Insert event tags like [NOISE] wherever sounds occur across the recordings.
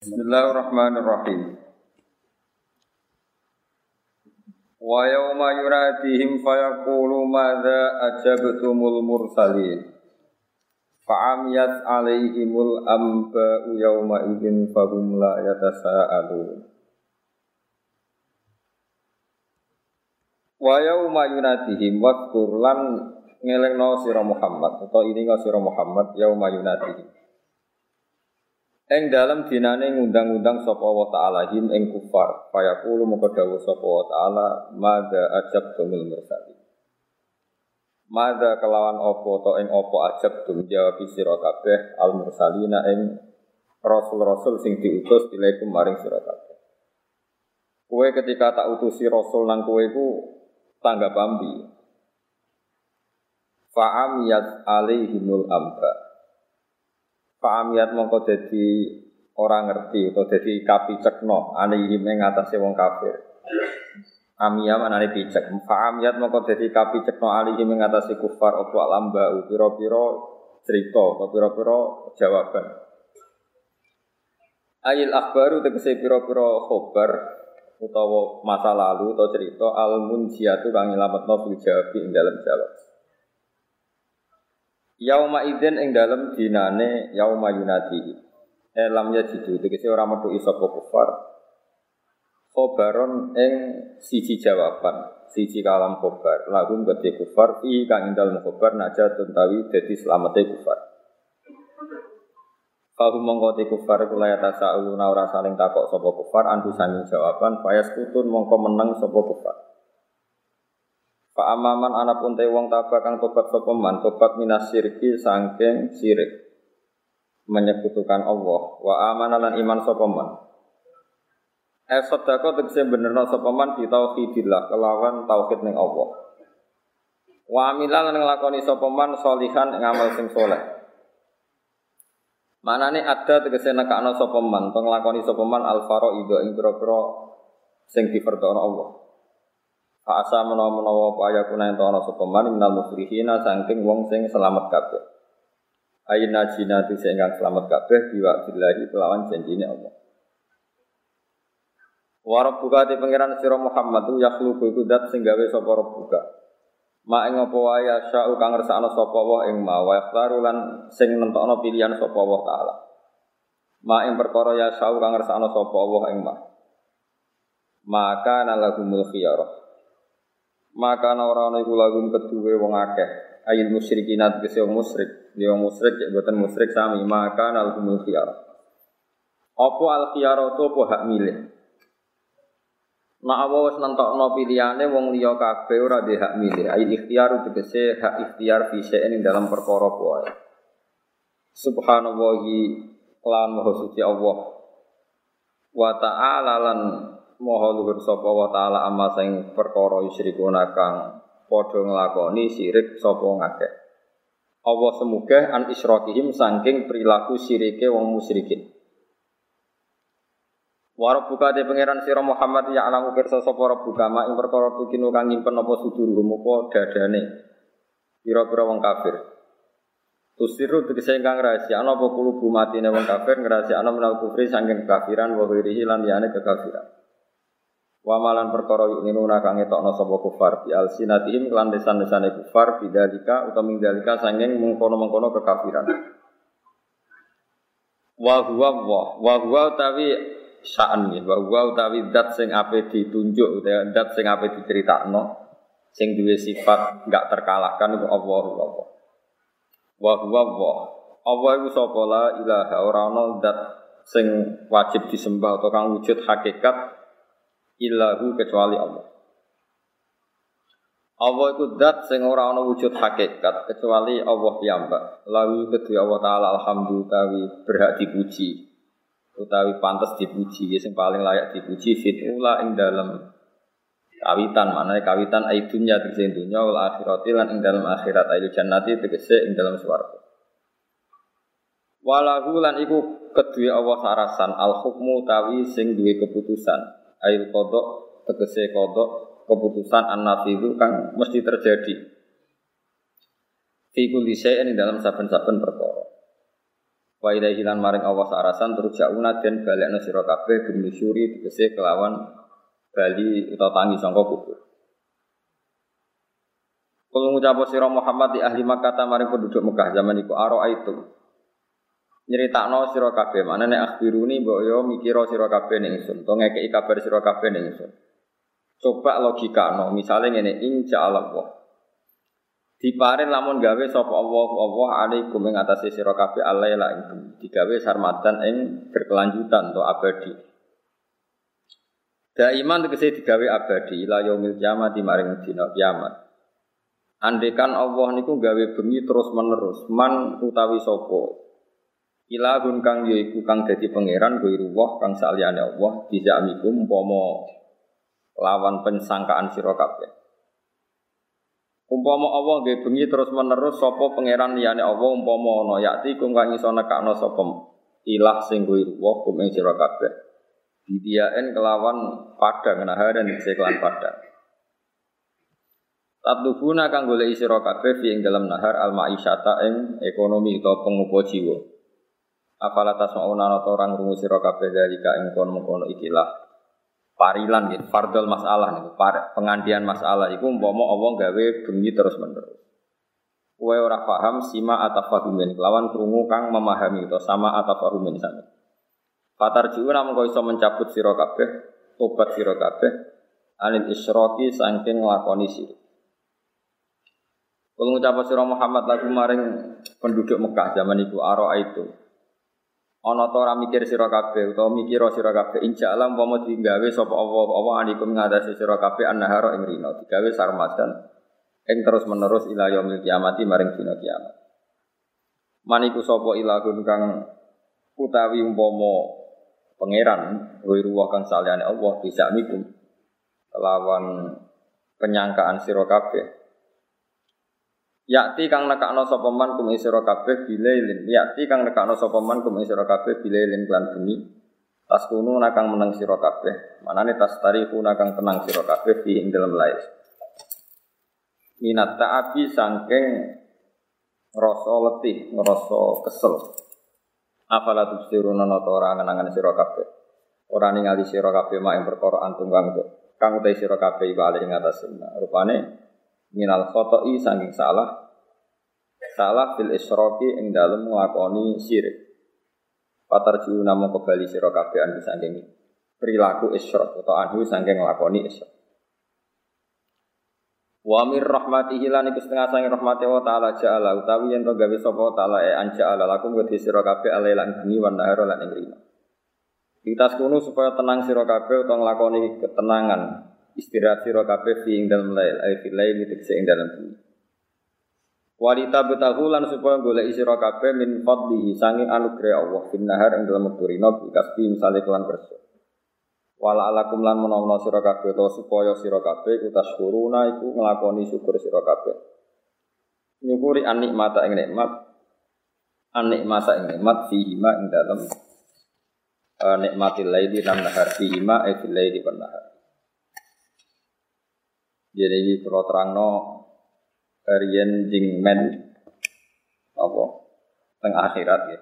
Bismillahirrahmanirrahim. Wa yawma yunadihim fayaqulu madza ajabtumul mursalin. Fa'amiyat alaihimul amba'u yawma idzin fahum la yatasaalun. Wa yawma yunadihim wadkur lan ngelingno sira Muhammad atau ini sira Muhammad yauma yunadihim. Eng dalam dinane ngundang-undang sapa wa ta'ala him ing kufar. Fayaqulu moko dawuh sapa wa ta'ala madza ajab tumil mursalin. Madza kelawan opo to ing opo ajab tum jawab sira kabeh al mursalina ing rasul-rasul sing diutus ilaikum maring sira kabeh. Kue ketika tak utusi rasul nang kue ku tangga. Fa'am yat alaihimul amba Fa'amiyat mongko jadi orang ngerti atau jadi kapi cekno ing atase wong kafir. Amiyah manane picek. Fa'amiyat mongko jadi kapi cekno ing atase kufar apa lamba pira-pira cerita atau pira-pira jawaban. Ayil akhbaru tegese pira-pira khobar utawa masa lalu atau cerita al munjiatu kang nyelametno fil jawabi ing dalam jawab. Yauma idzin ing dalem dinane yauma yunadi. Elam ya jidu tegese ora metu sapa kufar. Khobaron ing siji jawaban, siji kalam khobar. Lagu gede kufar i kang ing dalem khobar naja tentawi dadi slamete kufar. Fahum mongko te kufar kula ya tasauluna ora saling takok sapa kufar andu sanging jawaban fayas kutun mongko meneng sapa kufar. Pak amaman anak pun wong tabak kang tobat sapa man, tobat minas syirki sangking sirik. Menyekutukan Allah, wa amana lan iman sapa man. Eh sedekah tegese benerno sapa man di tauhidillah kelawan tauhid ning Allah. Wa amila lan nglakoni sapa man salihan ing amal sing saleh. Manane ada tegese nekakno sapa man, penglakoni sapa man al faraidho ing pira-pira sing diperdono Allah. Asa menawa-menawa apa ayah kuna yang ana sapa man minal mufrihina saking wong sing selamat kabeh. Ayin najina tu sing selamat kabeh biwa billahi kelawan janjine Allah. Warab buka di pangeran sira Muhammad tu yakhluqu iku dat sing gawe sapa buka. Ma ing apa wae asya'u kang ngersakno sapa wa ing ma wa yakhtaru lan sing nentokno pilihan sapa wa taala. Ma ing perkara ya sa'u kang ngersakno sapa wa ing ma. Maka nalahumul khiyarah maka ora ana iku lagum wong akeh ayil musyrikin tegese wong musyrik dia wong musyrik ya boten musyrik sami maka al khiyar apa al khiyar itu apa hak milih Nek apa wis nentokno pilihane wong liya kabeh ora di hak milih. Ai ikhtiar tegese hak ikhtiar fi ing dalam perkara wae. Subhanallahi lan maha suci Allah. Wa ta'ala lan Moho luhur sapa wa taala amma sing perkara yusyrikuna kang padha nglakoni sirik sapa ngakeh. Allah semoga an isyrokihim saking perilaku sirike wong musyrikin. Warab buka de pangeran sira Muhammad ya alamu pirsa sapa rabbuka ma ing perkara tukinu kang nyimpen apa sudur apa dadane. Pira-pira wong kafir. Tusiru tegese ingkang rahasia ana apa kulubu matine wong kafir ngrahasia ana menal kufri saking kekafiran wa lan liyane kekafiran. Wa malan perkara yu'minuna kang ngetokno sapa kufar bi alsinatihim lan desan-desane kufar bidzalika utawa mingdalika sanging mengkono-mengkono kekafiran. Wa huwa wa wa huwa utawi sa'an ya wa huwa utawi zat sing ape ditunjuk utawa zat sing ape diceritakno sing duwe sifat enggak terkalahkan iku Allah Allah. Wa huwa wa Allah iku sapa la ilaha ora ana zat sing wajib disembah atau kang wujud hakikat illahu kecuali Allah. Allah itu dat sing ora ana wujud hakikat kecuali Allah piyambak. Lalu kedua Allah taala alhamdulillah berhak dipuji utawi pantas dipuji sing paling layak dipuji fitula ing dalam kawitan mana kawitan aidunya tegese dunya wal akhirati lan ing dalam akhirat ail jannati tegese ing dalam swarga. Walahu lan iku kedua Allah sarasan al hukmu tawi sing duwe keputusan ail kodok tegese kodok keputusan an itu kan mesti terjadi fi kulli syai'in dalam saben-saben perkara Wa ilaihi lan maring Allah sarasan terus jauna den balekno sira kabeh binusyuri tegese kelawan bali utawa tangi sangka kubur. Kalau ngucap sira Muhammad di ahli Makkah maring penduduk Mekah zaman iku aro itu. Nyeritakno sira kabeh. Manane akhbiruni mbok yo mikira sira kabeh ning ingsun, to ngekeki kabar sira kabeh ning ingsun. Coba logika no, misalnya ngene insya Allah Diparin lamun gawe sapa Allah Allah alaikum ing atase sira kabeh alaila ing digawe sarmatan ing berkelanjutan atau abadi. Daiman tegese digawe abadi ila yaumil kiamat di maring dina kiamat. Andekan Allah niku gawe bengi terus menerus man utawi sapa ilahun kang yaiku kang dadi pangeran kuwi ruwah kang saliyane Allah bisa amikum umpama lawan pensangkaan sira kabeh. Umpama Allah nggih bengi terus menerus sapa pangeran liyane Allah umpama ana yakti kum kang iso nekakno sapa ilah sing kuwi ruwah kum ing sira kabeh. Didiaen kelawan padang naharan dikse kelan padang. Tatubuna kang golek sira kabeh dalam nahar al maisyata ing ekonomi utawa pengupo jiwa. Afala tasmauna ana orang rungu sira kabeh dari ka ing kono-kono ikilah parilan gitu, fardol masalah nih, pengandian masalah itu umpama Allah gawe bengi terus menerus. Kue ora paham sima atafahumin lawan krungu kang memahami itu sama atafahumin sana. Fatar jiwa namun kau iso mencabut siro kabeh, tobat siro kabeh, anil isroki sangking nglakoni siro. Kalau ngucap siro Muhammad lagu maring penduduk Mekah zaman itu aro itu, ana ta ora mikir sira kabeh utawa mikira sira kabeh. Insya Allah umpama digawe sapa Allah Allah anikum ngatasi sira kabeh annahara ing rino digawe sarmadan ing terus menerus ila yaumil kiamati maring dina kiamat. Maniku sapa ilahun kang utawi umpama pangeran ruwah kang saliyane Allah bisa mikum lawan penyangkaan sira kabeh Yakti kang nekakno sapa man kum isra kabeh bilailin. Yakti kang nekakno sapa man kum isra kabeh bilailin lan bengi. Tas kunu nakang meneng sira kabeh. Manane tas tariku nakang tenang sira kabeh di ing dalem lair. Minat ta'abi sangking ngrasa letih, ngrasa kesel. Afala tubsiruna nata ora ngenangan sira kabeh. Ora ningali sira kabeh mak ing perkara antung kang kang utai sira kabeh iku atas Rupane minal khoto'i saking salah salah fil isroki ing dalem nglakoni syirik. Patar jiu namu kembali sira kabeh anu saking perilaku isyrok atau anhu saking nglakoni isyrok Wa mir rahmatihi lan iku setengah sange rahmati wa ta'ala ja'ala utawi yen to gawe sapa ta'ala e anja'ala lakum wa sira kabeh alai lan bengi wan nahara lan ing rino. Kita sekunu supaya tenang sira kabeh utawa nglakoni ketenangan istirahat sira kabeh fi ing dalem lail ay fi lail tegese ing dalem bumi Walita betahu lan supaya golek sira kabeh min fadlihi sange anugerah Allah. Fin nahar ing dalem durina kasbi misale kelan kerja Wala alakum lan menawa sira kabeh to supaya sira kabeh utasykuruna iku nglakoni syukur sira kabeh. Nyukuri an nikmata ing nikmat an nikmata ing nikmat fihi ma ing dalem uh, nikmatil laili lan nahar fihi ma ay fil laili wan nahar. Jadi ini kalau terang no Rian men apa teng akhirat ya.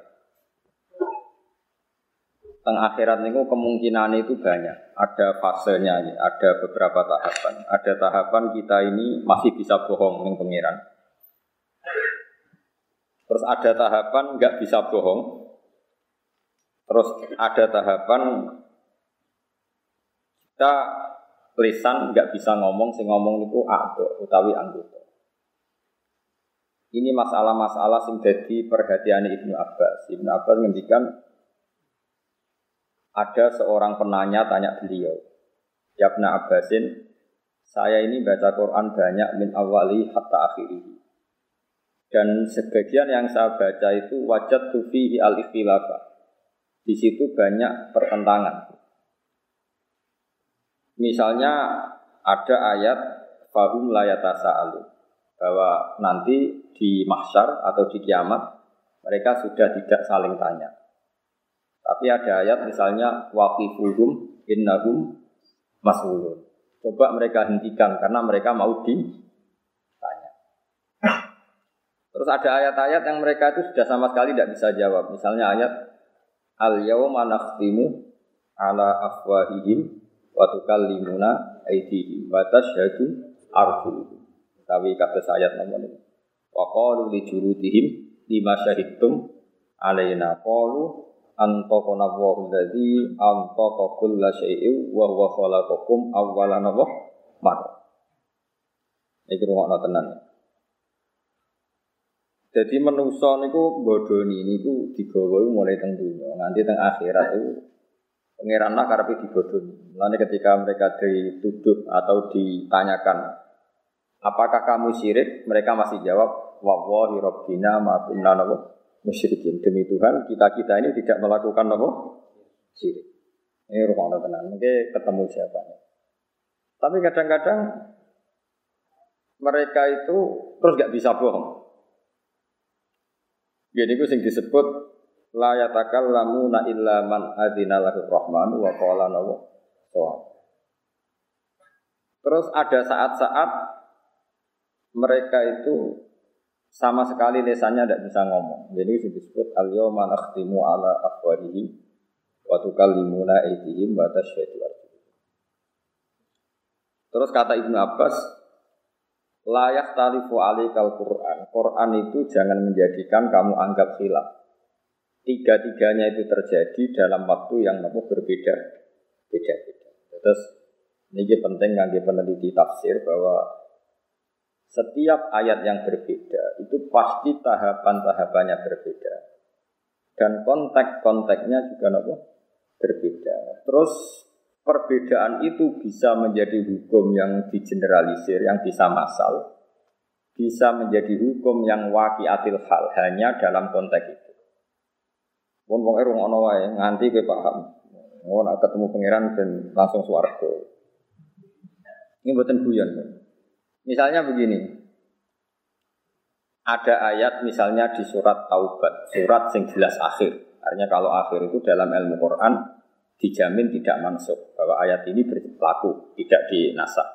Teng akhirat niku kemungkinan itu banyak. Ada fasenya, ya. ada beberapa tahapan. Ada tahapan kita ini masih bisa bohong dengan pengiran. Terus ada tahapan nggak bisa bohong. Terus ada tahapan kita lisan nggak bisa ngomong, sing ngomong itu ado utawi anggota. Ini masalah-masalah sing jadi perhatian Ibnu Abbas. Ibnu Abbas ngendikan ada seorang penanya tanya beliau, Ya Ibnu Abbasin, saya ini baca Quran banyak min awali hatta akhiri. Dan sebagian yang saya baca itu wajat tufi al ikhtilafah. Di situ banyak pertentangan. Misalnya ada ayat fahum layatasa alu bahwa nanti di mahsyar atau di kiamat mereka sudah tidak saling tanya. Tapi ada ayat misalnya waqifuhum innahum mas'ulun. Coba mereka hentikan karena mereka mau ditanya. Terus ada ayat-ayat yang mereka itu sudah sama sekali tidak bisa jawab. Misalnya ayat al yauma nakhtimu ala afwahihim wa tukallimuna aydihim wa tashhadu arjuluhum. Tapi kata ayat nomor ini. Wa qalu li jurudihim lima syahidtum alaina qalu antaqana Allahu allazi antaqa kulla syai'in wa huwa khalaqakum awwalan marrah. Iki rungokno tenan. Jadi manusa niku bodoni niku digawa mulai teng dunya nganti teng akhirat itu pangeran lah karepe dibodoni. Mulane ketika mereka dituduh atau ditanyakan apakah kamu syirik, mereka masih jawab wallahi rabbina ma kunna musyrikin. Demi Tuhan kita-kita ini tidak melakukan apa? Syirik. Ini rumah tenang. Mungkin ketemu jawabannya. Tapi kadang-kadang mereka itu terus gak bisa bohong. Jadi itu yang disebut la yatakallamu illa man adzina lahu rahman wa qala Terus ada saat-saat mereka itu sama sekali lesannya tidak bisa ngomong. Jadi disebut al yawma nakhtimu ala afwarihim wa tukallimuna aydihim wa tasyhadu Terus kata Ibnu Abbas, layak talifu alikal Quran. Quran itu jangan menjadikan kamu anggap khilaf. Tiga-tiganya itu terjadi dalam waktu yang namun berbeda. Beda-beda. Terus ini penting bagi peneliti tafsir bahwa setiap ayat yang berbeda itu pasti tahapan-tahapannya berbeda. Dan konteks-konteksnya juga nopo berbeda. Terus perbedaan itu bisa menjadi hukum yang digeneralisir, yang bisa masal, bisa menjadi hukum yang wakiatil hal hanya dalam konteks itu. Pun wong erung ana wae nganti kowe paham. Nak ketemu pangeran dan langsung swarga. Ini buatan guyon. Misalnya begini. Ada ayat misalnya di surat Taubat, surat sing jelas akhir. Artinya kalau akhir itu dalam ilmu Quran dijamin tidak masuk bahwa ayat ini berlaku tidak dinasak.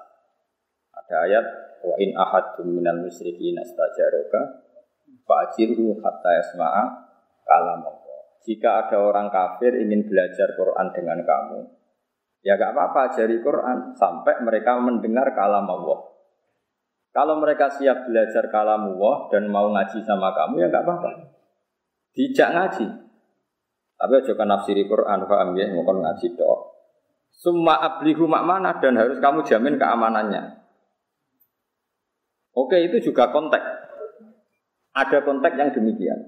Ada ayat wa in ahadum minal musyrikin astajaroka fa'jirhu hatta yasma'a kalam. Jika ada orang kafir ingin belajar Quran dengan kamu, ya gak apa-apa ajari Quran sampai mereka mendengar kalam Allah. Kalau mereka siap belajar kalam Allah dan mau ngaji sama kamu ya gak apa-apa. Dijak ngaji, tapi aja kan nafsiri Quran, paham ya, mau ngaji doa. Summa ablihu mana dan harus kamu jamin keamanannya. Oke, itu juga konteks. Ada konteks yang demikian.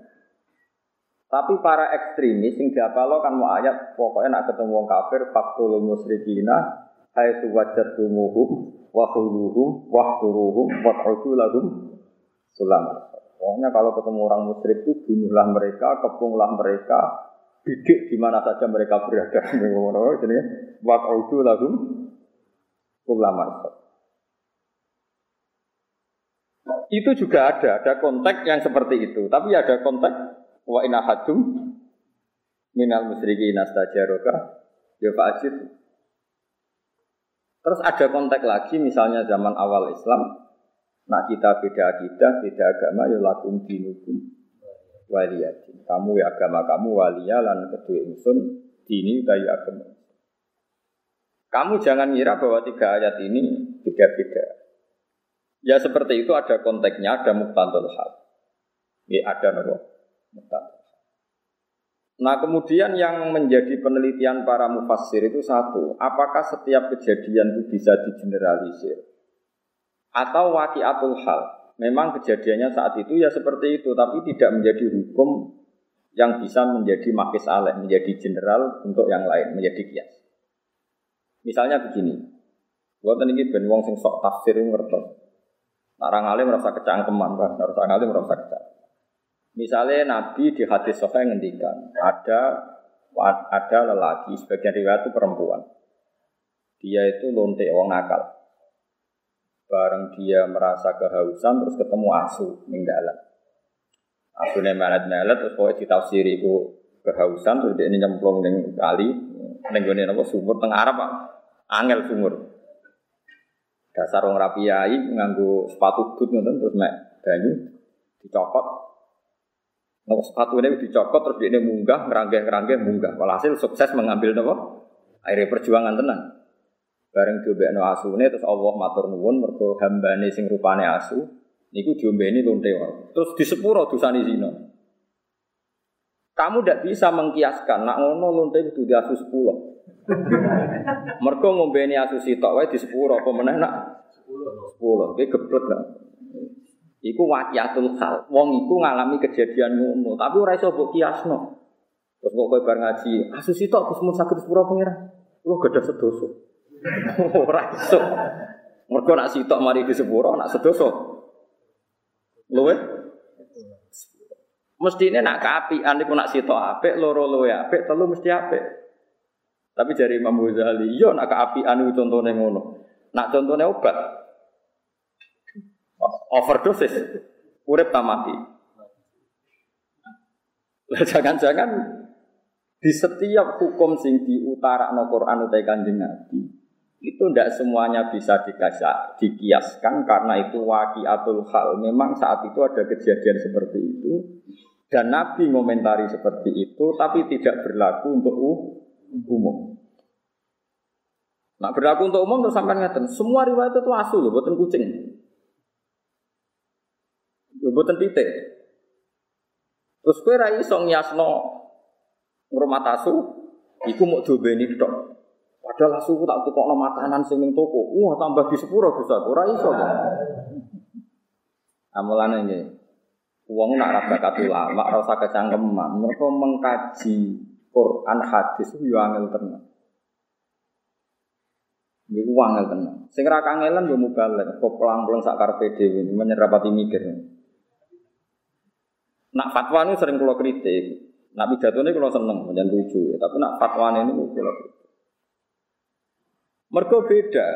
Tapi para ekstremis yang lo kan mau ayat pokoknya nak ketemu orang kafir faktul musyrikina haitsu wajadtumuhum wa khuluhum wa khuruhum wa lahum sulam. Pokoknya kalau ketemu orang musyrik itu bunuhlah mereka, kepunglah mereka, bidik di mana saja mereka berada. [LAUGHS] Jadi waktu lagu ulama. Itu juga ada, ada konteks yang seperti itu. Tapi ada konteks wa inahadum minal musyriki nastajaroka ya fa'ajid. Terus ada konteks lagi misalnya zaman awal Islam, nak kita beda akidah, beda agama, ya lakum dinukum waliyati. Kamu ya agama kamu walia lan kedua insun dini utawi agama. Kamu jangan ngira bahwa tiga ayat ini beda-beda. Ya seperti itu ada konteksnya, ada muktantul hal. Ya ada nopo muktantul Nah kemudian yang menjadi penelitian para mufassir itu satu, apakah setiap kejadian itu bisa digeneralisir? Atau wakiatul hal, memang kejadiannya saat itu ya seperti itu, tapi tidak menjadi hukum yang bisa menjadi makis aleh, menjadi general untuk yang lain, menjadi kias. Misalnya begini, buat ini ben wong sing sok tafsir ngerti. Narang alim merasa kecangkeman, kan? Narang alim merasa kecang. Misalnya Nabi di hadis Sahih ngendikan ada ada lelaki sebagian riwayat itu perempuan. Dia itu lonte wong nakal. Bareng dia merasa kehausan terus ketemu asu ning dalan. Asune melet-melet terus pokoke ditafsiri iku kehausan terus dia ini nyemplung ning kali ning gone napa sumur teng Arab Pak. Angel sumur. Dasar wong rapi nganggo sepatu but ngoten terus mek banyu dicopot. Nah, sepatu ini dicopot terus dia munggah, ngeranggeh-ngeranggeh munggah. Walhasil sukses mengambil nopo akhirnya perjuangan tenan. Bareng diobekno asune terus Allah matur nuwun mergo hambane sing rupane asu niku diombeni lonte Terus di sepuro dosane zina. Kamu tidak bisa mengkiaskan nak ngono lonte itu di asu sepuluh. mergo ngombeni asu sitok wae di sepuro apa meneh nak sepuluh. Iki geblek lah. Iku waqiatul hal. Wong iku ngalami kejadian ngono, tapi ora iso mbok kiasno. Terus kok kowe bar ngaji, asu sitok Gus mun saged sepuro pengira. Lu gadah sedoso. [LAUGHS] Ora iso. Mergo nak sitok mari di sepuro, nak sedoso. Luwe? Mesti ini nak keapian iku nak sitok apik, loro luwe apik, telu mesti apik. Tapi dari Imam Ghazali, yo nak keapian itu contohnya ngono. Nak contohnya obat. Overdosis. Urip tak mati. Jangan-jangan di setiap hukum sing di utara no Quran utai kanjeng Nabi itu tidak semuanya bisa dikasih, dikiaskan karena itu wakiatul hal. Memang saat itu ada kejadian seperti itu dan Nabi ngomentari seperti itu, tapi tidak berlaku untuk umum. Nah berlaku untuk umum terus sampai ngeten. Semua riwayat itu asu loh, buatan kucing, buatan titik. Terus kue rai song yasno ngurmat asu, iku mau dobeni. Padahal asu tak tukokno makanan sing ning toko. Wah, tambah di sepuro bisa ora iso. Amalane iki. Wong nak ra bakat ulama, ora usah kecangkeman. Mereka mengkaji Quran hadis yo angel tenan. Niku angel tenan. Sing ra kangelan yo mubalek, kok pelang-pelang sak karepe dhewe menyerapati mikir. Nak fatwa ini sering kula kritik. Nak pidato ini kalau seneng, menjadi lucu. Tapi nak fatwa ini kula kritik. Mergo beda.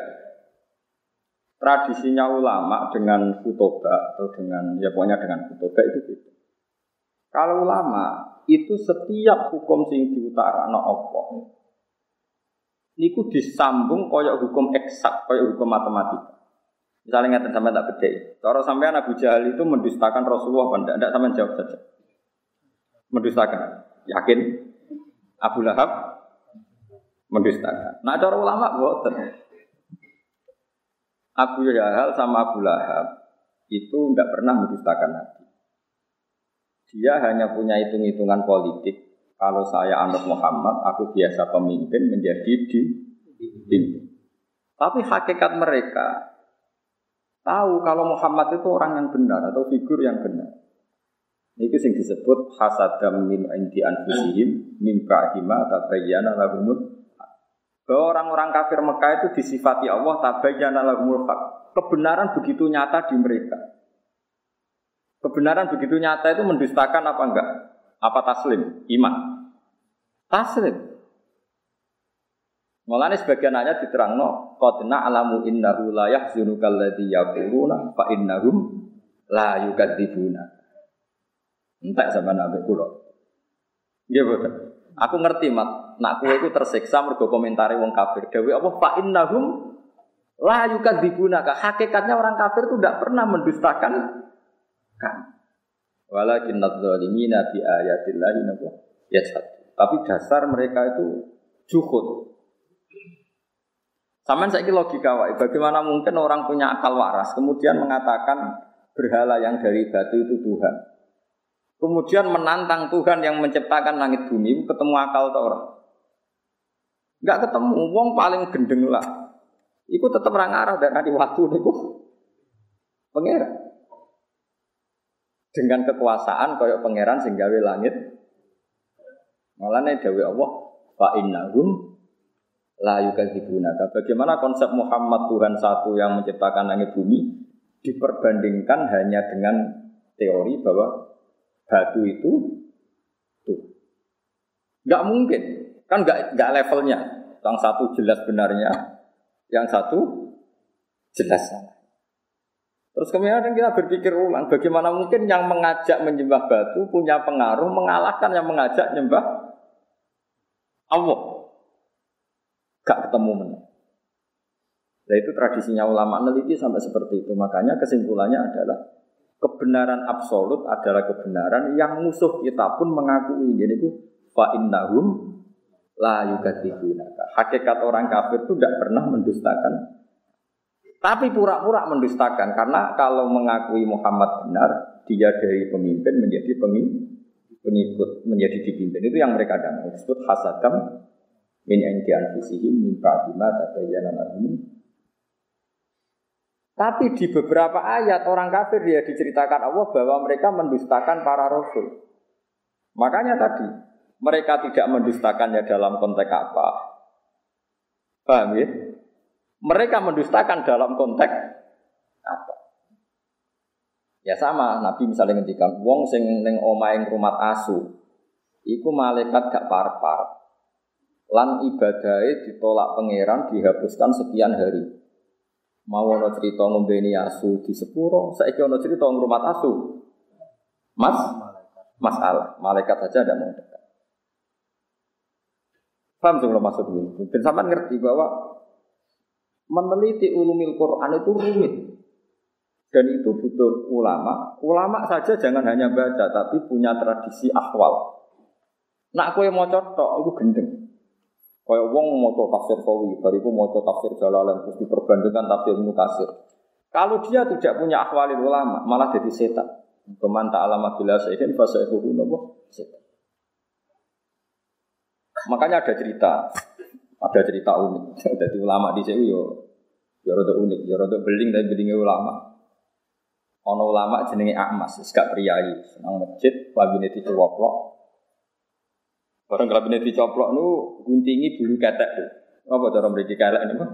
Tradisinya ulama dengan kutoba atau dengan ya pokoknya dengan kutoba itu beda. Kalau ulama itu setiap hukum sing diutara no Allah niku disambung koyok hukum eksak, koyok hukum matematika. Misalnya ngeten sampai tak beda. Cara sampean Abu Jahal itu mendustakan Rasulullah enggak? Enggak sampean jawab saja. Mendustakan. Yakin? Abu Lahab mendustakan. Nah cara ulama boten. Abu Jahal sama Abu Lahab itu tidak pernah mendustakan Nabi. Dia hanya punya hitung-hitungan politik. Kalau saya anut Muhammad, aku biasa pemimpin menjadi di pimpin. Tapi hakikat mereka tahu kalau Muhammad itu orang yang benar atau figur yang benar. Ini yang disebut hasadam min indi anfusihim min ba'dima tabayyana lahumul bahwa orang-orang kafir Mekah itu disifati Allah tabayyana lahumul haq. Kebenaran begitu nyata di mereka. Kebenaran begitu nyata itu mendustakan apa enggak? Apa taslim? Iman. Taslim. Mulane sebagian ayat diterangno qadna alamu innahu la yahzunuka alladhi yaquluna fa innahum la yukadzibuna. Entek sama nabi kula. Nggih boten. Aku ngerti mat nak kue itu tersiksa mergo komentari wong kafir. Dewi apa fa innahum la yukadzibunaka. Hakikatnya orang kafir itu tidak pernah mendustakan kan. Walakin nadzalimina bi ayatillahi ya satu. Tapi dasar mereka itu juhud. Saman saya logika wae. Bagaimana mungkin orang punya akal waras kemudian mengatakan berhala yang dari batu itu Tuhan. Kemudian menantang Tuhan yang menciptakan langit bumi ketemu akal atau orang? Enggak ketemu, wong paling gendeng lah. Iku tetap orang arah dan nanti waktu niku pangeran. Dengan kekuasaan koyok pangeran sehingga langit. Malah nih dawe Allah fa innahum la yukadzibunaka. Bagaimana konsep Muhammad Tuhan satu yang menciptakan langit bumi diperbandingkan hanya dengan teori bahwa batu itu tuh. Enggak mungkin. Kan nggak nggak levelnya. Yang satu jelas benarnya, yang satu jelas. Terus kemudian kita berpikir ulang, bagaimana mungkin yang mengajak menyembah batu punya pengaruh mengalahkan yang mengajak menyembah Allah. Gak ketemu mana. Nah itu tradisinya ulama meneliti sampai seperti itu. Makanya kesimpulannya adalah kebenaran absolut adalah kebenaran yang musuh kita pun mengakui. Jadi itu fa innahum la yukadzibunaka. Hakikat orang kafir itu tidak pernah mendustakan. Tapi pura-pura mendustakan karena kalau mengakui Muhammad benar, dia dari pemimpin menjadi pengikut, menjadi dipimpin. Itu yang mereka dan disebut hasadam min indi anfusihim min ba'di ma tabayyana lahum tapi di beberapa ayat orang kafir dia diceritakan Allah bahwa mereka mendustakan para rasul. Makanya tadi mereka tidak mendustakannya dalam konteks apa? Paham ya? Mereka mendustakan dalam konteks apa? Ya sama, Nabi misalnya ngendikan wong sing ning omahe rumah asu, iku malaikat gak par-par. Lan ibadahnya ditolak pangeran dihapuskan sekian hari. Mau ono cerita ngombeni asu di sepuro, saya ono cerita ngrumat asu. Mas, masalah, malaikat saja tidak mau dekat. Paham sih kalau maksud ini? Dan sampai ngerti bahwa meneliti ulumil Quran itu rumit. Dan itu butuh ulama. Ulama saja jangan hanya baca, tapi punya tradisi akwal. Nak kue mau cocok, itu gendeng. Kayak wong mau tafsir Sawi, bariku mau tafsir Jalalain terus diperbandingkan tafsir Ibnu Kalau dia tidak punya akhwalil ulama, malah jadi setan. Keman ta'alama bila sayyidin fasaihuhu nopo setan. Makanya ada cerita, ada cerita unik. [LAUGHS] Jadi ulama di sini yo, yo rada unik, yo rada beling dan belingnya ulama. Ono ulama jenenge Ahmas, gak priayi, senang masjid, lagi neti cowoklok, Barang kelabine dicoplok nu guntingi bulu ketek tuh. Apa cara mriki kelek ini mah?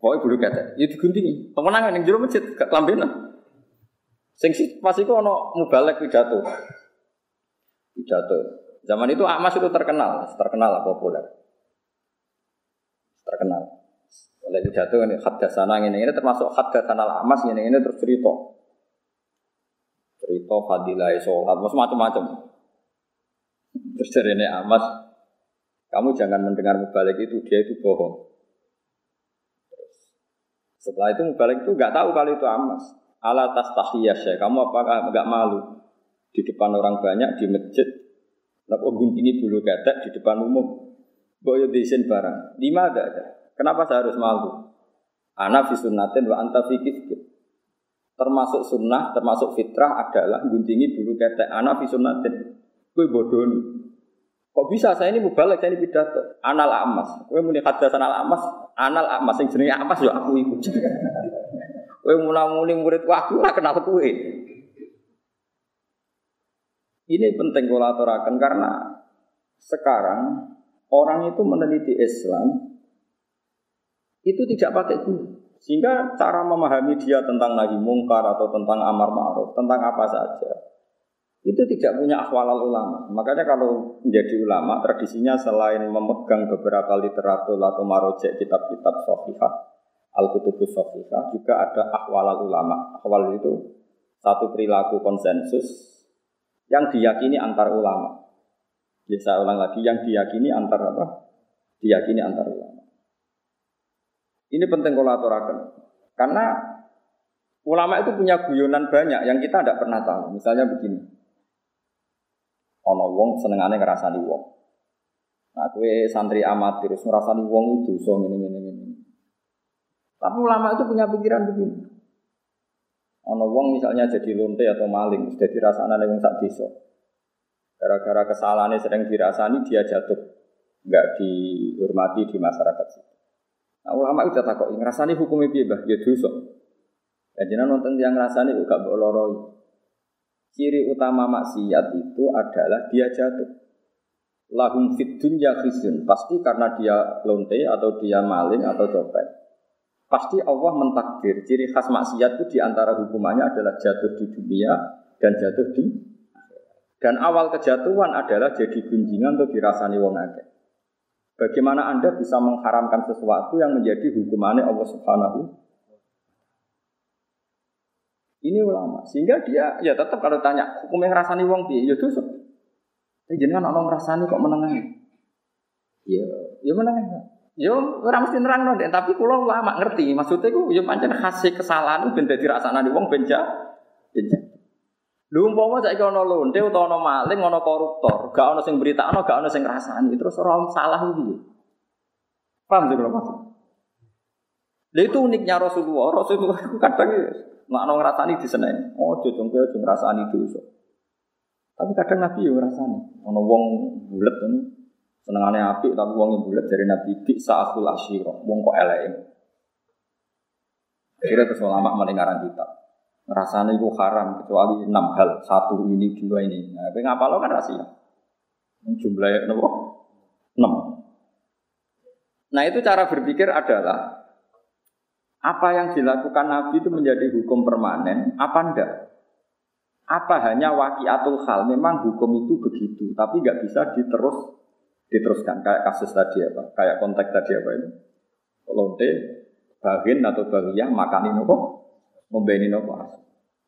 Pokoknya bulu ketek. Ya diguntingi. Pemenangan yang jero masjid gak kelambenan. Sing pas iku ana mubalek pidato. Pidato. Zaman itu Ahmas itu terkenal, terkenal lah populer. Terkenal. Oleh pidato ini hadasana ini, ini termasuk hadasana Ahmas ini, ini terus cerita. Cerita fadilah sholat, macam-macam. Terus dari ini Amas, kamu jangan mendengar mubalik itu, dia itu bohong. setelah itu mubalik itu nggak tahu kalau itu Amas. Ala tas tahiyah ya, kamu apakah nggak malu di depan orang banyak di masjid? Kenapa ini bulu ketek di depan umum? Boyo disin barang. Lima ada ada. Kenapa saya harus malu? Anak fi sunnatin wa anta fi Termasuk sunnah, termasuk fitrah adalah guntingi bulu ketek. Anak fi sunnatin. Gue bodoh nih. Kok bisa saya ini mubalek, saya ini pidato. Anal amas. Gue muni hadas anal amas. Anal amas yang jenenge amas ya aku iku. [LAUGHS] Gue muni murid aku lah kenal kue. Ini penting kalau aturakan karena sekarang orang itu meneliti Islam itu tidak pakai guru. Sehingga cara memahami dia tentang nahi mungkar atau tentang amar ma'ruf, tentang apa saja, itu tidak punya akhwalal ulama. Makanya kalau menjadi ulama, tradisinya selain memegang beberapa literatur atau marojek kitab-kitab sofihah, al-kutubus sofihah, juga ada akhwalal ulama. Akhwal itu satu perilaku konsensus yang diyakini antar ulama. Bisa ulang lagi, yang diyakini antar apa? Diyakini antar ulama. Ini penting kolaborasi. Karena ulama itu punya guyonan banyak yang kita tidak pernah tahu. Misalnya begini, Ono wong senengane ngrasani wong. Nah, kue santri amatir ngrasani wong itu so ini ini ini. Tapi ulama itu punya pikiran begini. Ono wong misalnya jadi lonte atau maling, sudah dirasani oleh wong sak desa. Gara-gara kesalahannya sering dirasani dia jatuh, nggak dihormati di masyarakat Nah, ulama itu takut, ngrasani hukumnya piye, Bah? Ya dosa. Ya jenengan nonton yang ngrasani gak mbok loroi. Ciri utama maksiat itu adalah dia jatuh. Lahum fit dunya khizyun. Pasti karena dia lonte atau dia maling atau copet. Pasti Allah mentakdir. Ciri khas maksiat itu di antara hukumannya adalah jatuh di dunia dan jatuh di dan awal kejatuhan adalah jadi gunjingan atau dirasani wong akeh. Bagaimana Anda bisa mengharamkan sesuatu yang menjadi hukumannya Allah Subhanahu ini ulama. Sehingga dia ya tetap kalau tanya hukum yang rasani wong piye ya dosa. Tapi jenengan ana ngrasani kok menengahi. Ya, ya menengahi. Ya ora mesti nerang no, tapi kula ulama ngerti. Maksudnya ku ya pancen khas kesalahan ben dadi rasane wong ben Lho umpama saiki ana lonte utawa ana maling, ana koruptor, gak ana sing beritakno, gak ana sing ngrasani, terus ora salah piye? Paham sih kalau maksud? Lha itu uniknya Rasulullah. Rasulullah itu kadang ya, nggak ngrasani diseneni. Oh, jojong kowe aja ngrasani dosa. Tapi kadang Nabi yo ngrasani. Ana wong bulet ngono senengane apik tapi wong yang bulet dari Nabi bi sa'akhul asyira. Wong kok eleke. Akhirnya terus ulama maling ngarang kitab. Rasanya itu haram kecuali enam hal. Satu ini, dua ini. Nah, tapi ngapa lo kan rahasia. Jumlahnya nopo enam. Nah itu cara berpikir adalah apa yang dilakukan Nabi itu menjadi hukum permanen, apa enggak? Apa hanya wakiatul hal? Memang hukum itu begitu, tapi nggak bisa diterus diteruskan kayak kasus tadi apa? Kayak konteks tadi apa ini? Lonte, bagin atau bagiyah makan ini kok Membeni nopo asu.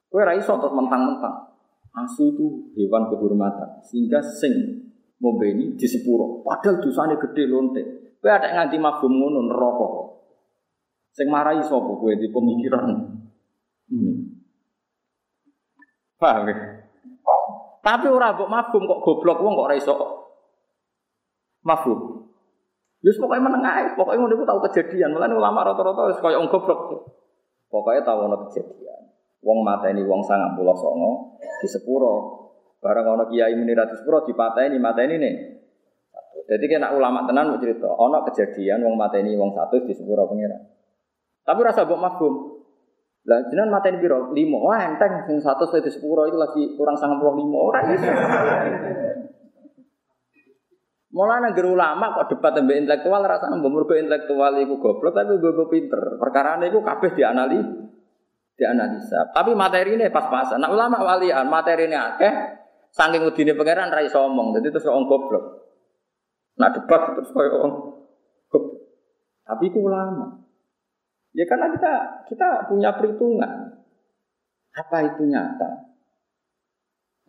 Kowe ra iso terus mentang-mentang. Asu itu hewan kehormatan sehingga sing membeni di sepuro. Padahal dosane gede lonte. Kowe ada nganti mabum ngono neraka. Sing marahi sapa kowe di pemikiran ini. Paham? Tapi ora mbok mabum kok goblok wong kok ora iso mabum. Yus pokoknya menengah, pokoknya ngono iku tau kejadian. Mulane ulama rata-rata wis koyo goblok. Pokoknya tahu ono kejadian. Wong mata ini wong sangat pulau songo di sepuro. Barang ono kiai muni di sepuro di ini mata ini nih. Jadi kena ulama tenan mau cerita. Ono kejadian wong mata ini wong satu di sepuro pengiran. Tapi rasa buk mafhum. Lah jenengan mata ini biro limo. Wah enteng sing satu di sepuro itu lagi kurang sangat pulau limo orang itu. Mulai negeri ulama kok debat tentang intelektual rasanya mergo intelektual itu goblok tapi gue pinter. Perkara ini gue kabeh dianali, dianalisa. Tapi materi ini pas-pasan. Nah ulama walian materi ini akeh, saking udine pangeran rai somong. Jadi terus orang goblok. Nah debat terus kayak orang goblok. Tapi itu ulama. Ya karena kita kita punya perhitungan. Apa itu nyata?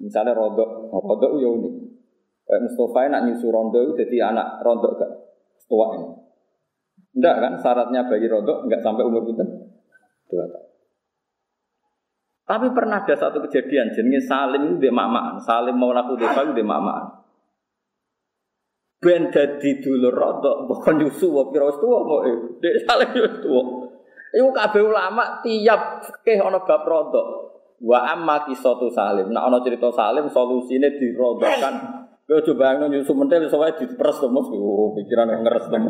Misalnya rodok, rodok ya unik. Kayak Mustafa nak nyusu rondo itu jadi anak rondo gak tua ini. Enggak kan syaratnya bagi rondo enggak sampai umur kita dua tahun. Tapi pernah ada satu kejadian jenenge Salim itu mamaan. Salim mau laku desa itu mamaan. Ben dadi dulur rondo bukan nyusu wa wis tuwa kok. Dek Salim wis tuwa. Iku kabeh ulama tiap fikih ana bab rondo. Wa amma kisatu Salim. Nah ana cerita Salim solusine dirondokan Gue coba yang nyusu mentel soalnya diperes tuh mas, oh, pikiran yang ngeres tuh. [LAUGHS]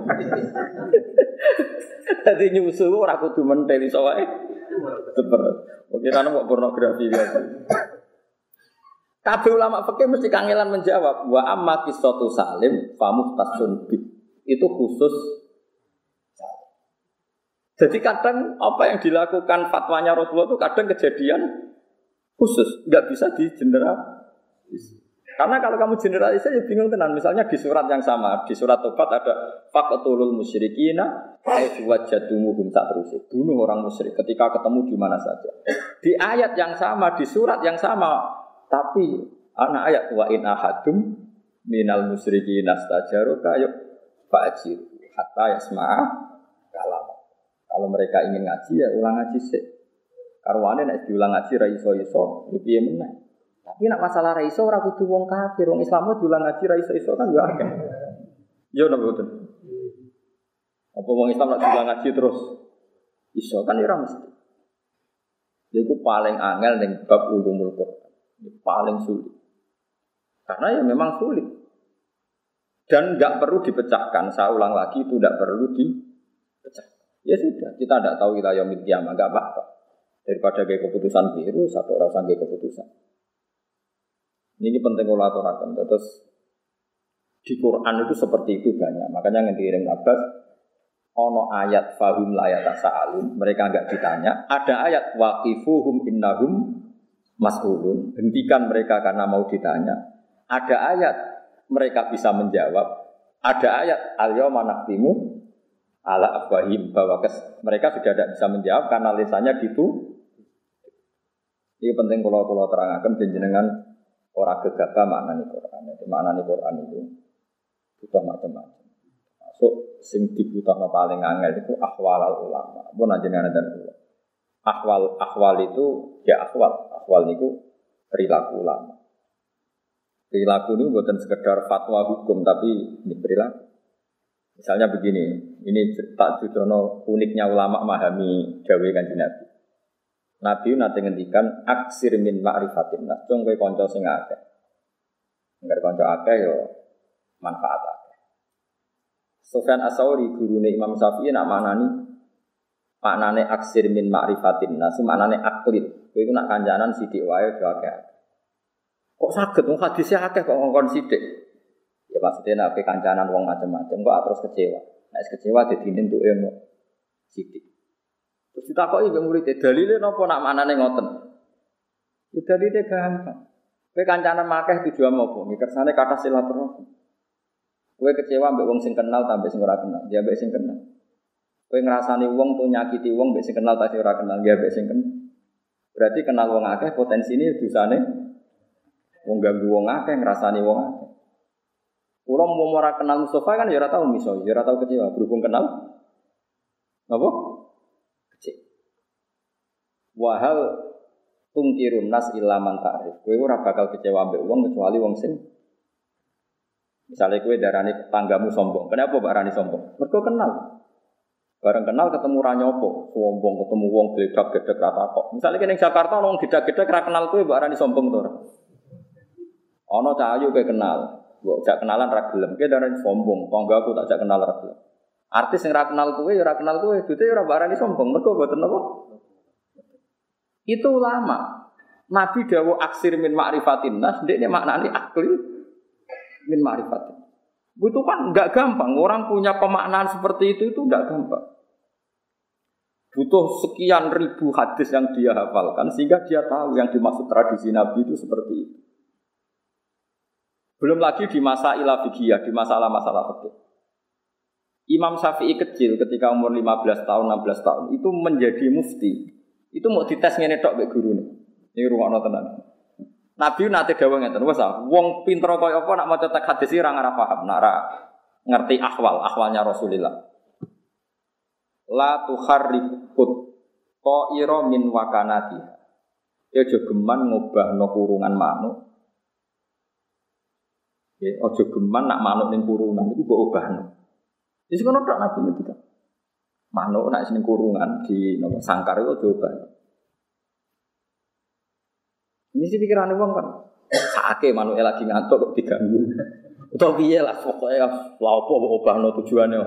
Jadi nyusu orang kudu mentel soalnya diperes. Pikiran mau pornografi gitu. Tapi ulama fakir mesti kangelan menjawab wa amma kisatu salim famuh tasun itu khusus jadi kadang apa yang dilakukan fatwanya Rasulullah itu kadang kejadian khusus, nggak bisa di general. Karena kalau kamu generalis ya bingung tenan. Misalnya di surat yang sama, di surat Tobat ada faqtulul musyrikina ayyuwajadumuhum tak terus. Bunuh orang musyrik ketika ketemu di mana saja. Di ayat yang sama, di surat yang sama, tapi anak ayat wa in ahadum minal musyrikina stajaruka yuk fa'jir hatta yasma'a. Kalau mereka ingin ngaji ya ulang ngaji sih. Karwane nek diulang ngaji ra iso-iso, ya piye meneh. Tapi nak masalah raiso ora kudu wong kafir, wong Islam diulang ngaji raiso iso kan ya akeh. Yo napa betul. Apa wong Islam nak diulang ngaji terus iso kan ya mesti. Itu paling angel ning bab ulumul Quran. Paling sulit. Karena ya memang sulit. Dan nggak perlu dipecahkan. Saya ulang lagi itu tidak perlu dipecahkan. Ya sudah, kita tidak tahu wilayah kiamat, nggak apa-apa. Daripada kayak keputusan biru, satu orang sampai keputusan. Ini penting kalau aturakan. Terus di Quran itu seperti itu banyak. Makanya yang diiring Abbas, ono ayat fahum layat sa'alun. Mereka enggak ditanya. Ada ayat waqifuhum innahum mas'ulun. Hentikan mereka karena mau ditanya. Ada ayat mereka bisa menjawab. Ada ayat al-yawma ala afwahim bahwa mereka sudah tidak bisa menjawab karena lisannya ditu. Ini penting kalau kalau terangkan jenengan Orang gegabah makna nih Quran. Makna nih Quran itu butuh macam-macam. Masuk sing dibutuh paling angel itu ahwal al ulama. Pun aja nih ada Ahwal ahwal itu ya ahwal. Ahwal itu perilaku ulama. Perilaku ini bukan sekedar fatwa hukum, tapi ini perilaku. Misalnya begini, ini tak judono uniknya ulama memahami gawe kanji Nabi. Nabi nanti ngendikan aksir min ma'rifatin nas, cung kowe kanca sing akeh. Enggar kanca akeh yo manfaat akeh. Sufyan Asauri gurune Imam Syafi'i nak maknani maknane aksir min ma'rifatin nas, maknane aklid. Kowe iku nak kancanan sithik wae yo akeh. Kok saged wong hadise akeh kok ngongkon sithik. Ya maksudnya nabi kancanan wong macam-macam kok terus kecewa. Nah, kecewa jadi untuk ilmu sidik. Terus kita kok ibu murid dalilnya nopo nak mana nih ngoten. Ya dalilnya gampang. Kue kancanan makeh tujuan apa? Mikir sana kata silaturahmi. Kue kecewa mbek wong sing kenal tambah sing ora kenal. Ya mbek sing kenal. Kue ngerasani wong tuh nyakiti wong mbek sing kenal tapi ora kenal. Ya mbek sing kenal. Berarti kenal wong akeh potensi ini dosane wong ganggu wong akeh ngerasani wong akeh. Kulo mau ora kenal Mustafa kan ya tahu miso, ya tahu kecewa. Berhubung kenal, apa? Kecewa. Wahal tungkirun nas ilaman ta'rif. Kowe ora bakal kecewa ambek wong kecuali wong sing Misalnya kue darani tanggamu sombong. Kenapa Mbak Rani sombong? Mereka kenal. Bareng kenal ketemu ranyopo, sombong ketemu wong geledak gedek rata kok. Misalnya kene Jakarta wong gedek gedek ra kenal kue Mbak Rani sombong to. Ono cahayu kue kenal. Gue jak kenalan ragilem, kita dari sombong, tongga aku tak jak kenal ragilem. Artis yang kenal kue, ya kenal kue, itu ya barani sombong, mereka buat apa? Itu ulama. Nabi dawo aksir min ma'rifatin nas, dia ini maknanya akli min ma'rifatin. Itu kan nggak gampang. Orang punya pemaknaan seperti itu itu nggak gampang. Butuh sekian ribu hadis yang dia hafalkan sehingga dia tahu yang dimaksud tradisi Nabi itu seperti itu. Belum lagi di masa ilah fikih, di masalah-masalah fikih. Imam Syafi'i kecil ketika umur 15 tahun, 16 tahun itu menjadi mufti. Itu mau dites ngene tok mbek gurune. Ini rungokno tenan. Nabi nate dawuh ngeten, wes ah, wong pinter kaya apa nak maca teks hadis ora ora paham, nak ora ngerti ahwal, ahwalnya Rasulullah. La tuharrikut ta'ira min wakanati. Ya jogeman ngubahno kurungan manuk Ya, ojo geman nak manuk ning kurungan iku mbok obahno. Wis ngono tok Nabi ngendika. Manuk nak sing kurungan di nopo sangkar itu ojo. Ini sih pikiran wong kan. Sake manuke lagi ngantuk kok diganggu. Utawa piye lah pokoknya lha opo obahno tujuannya.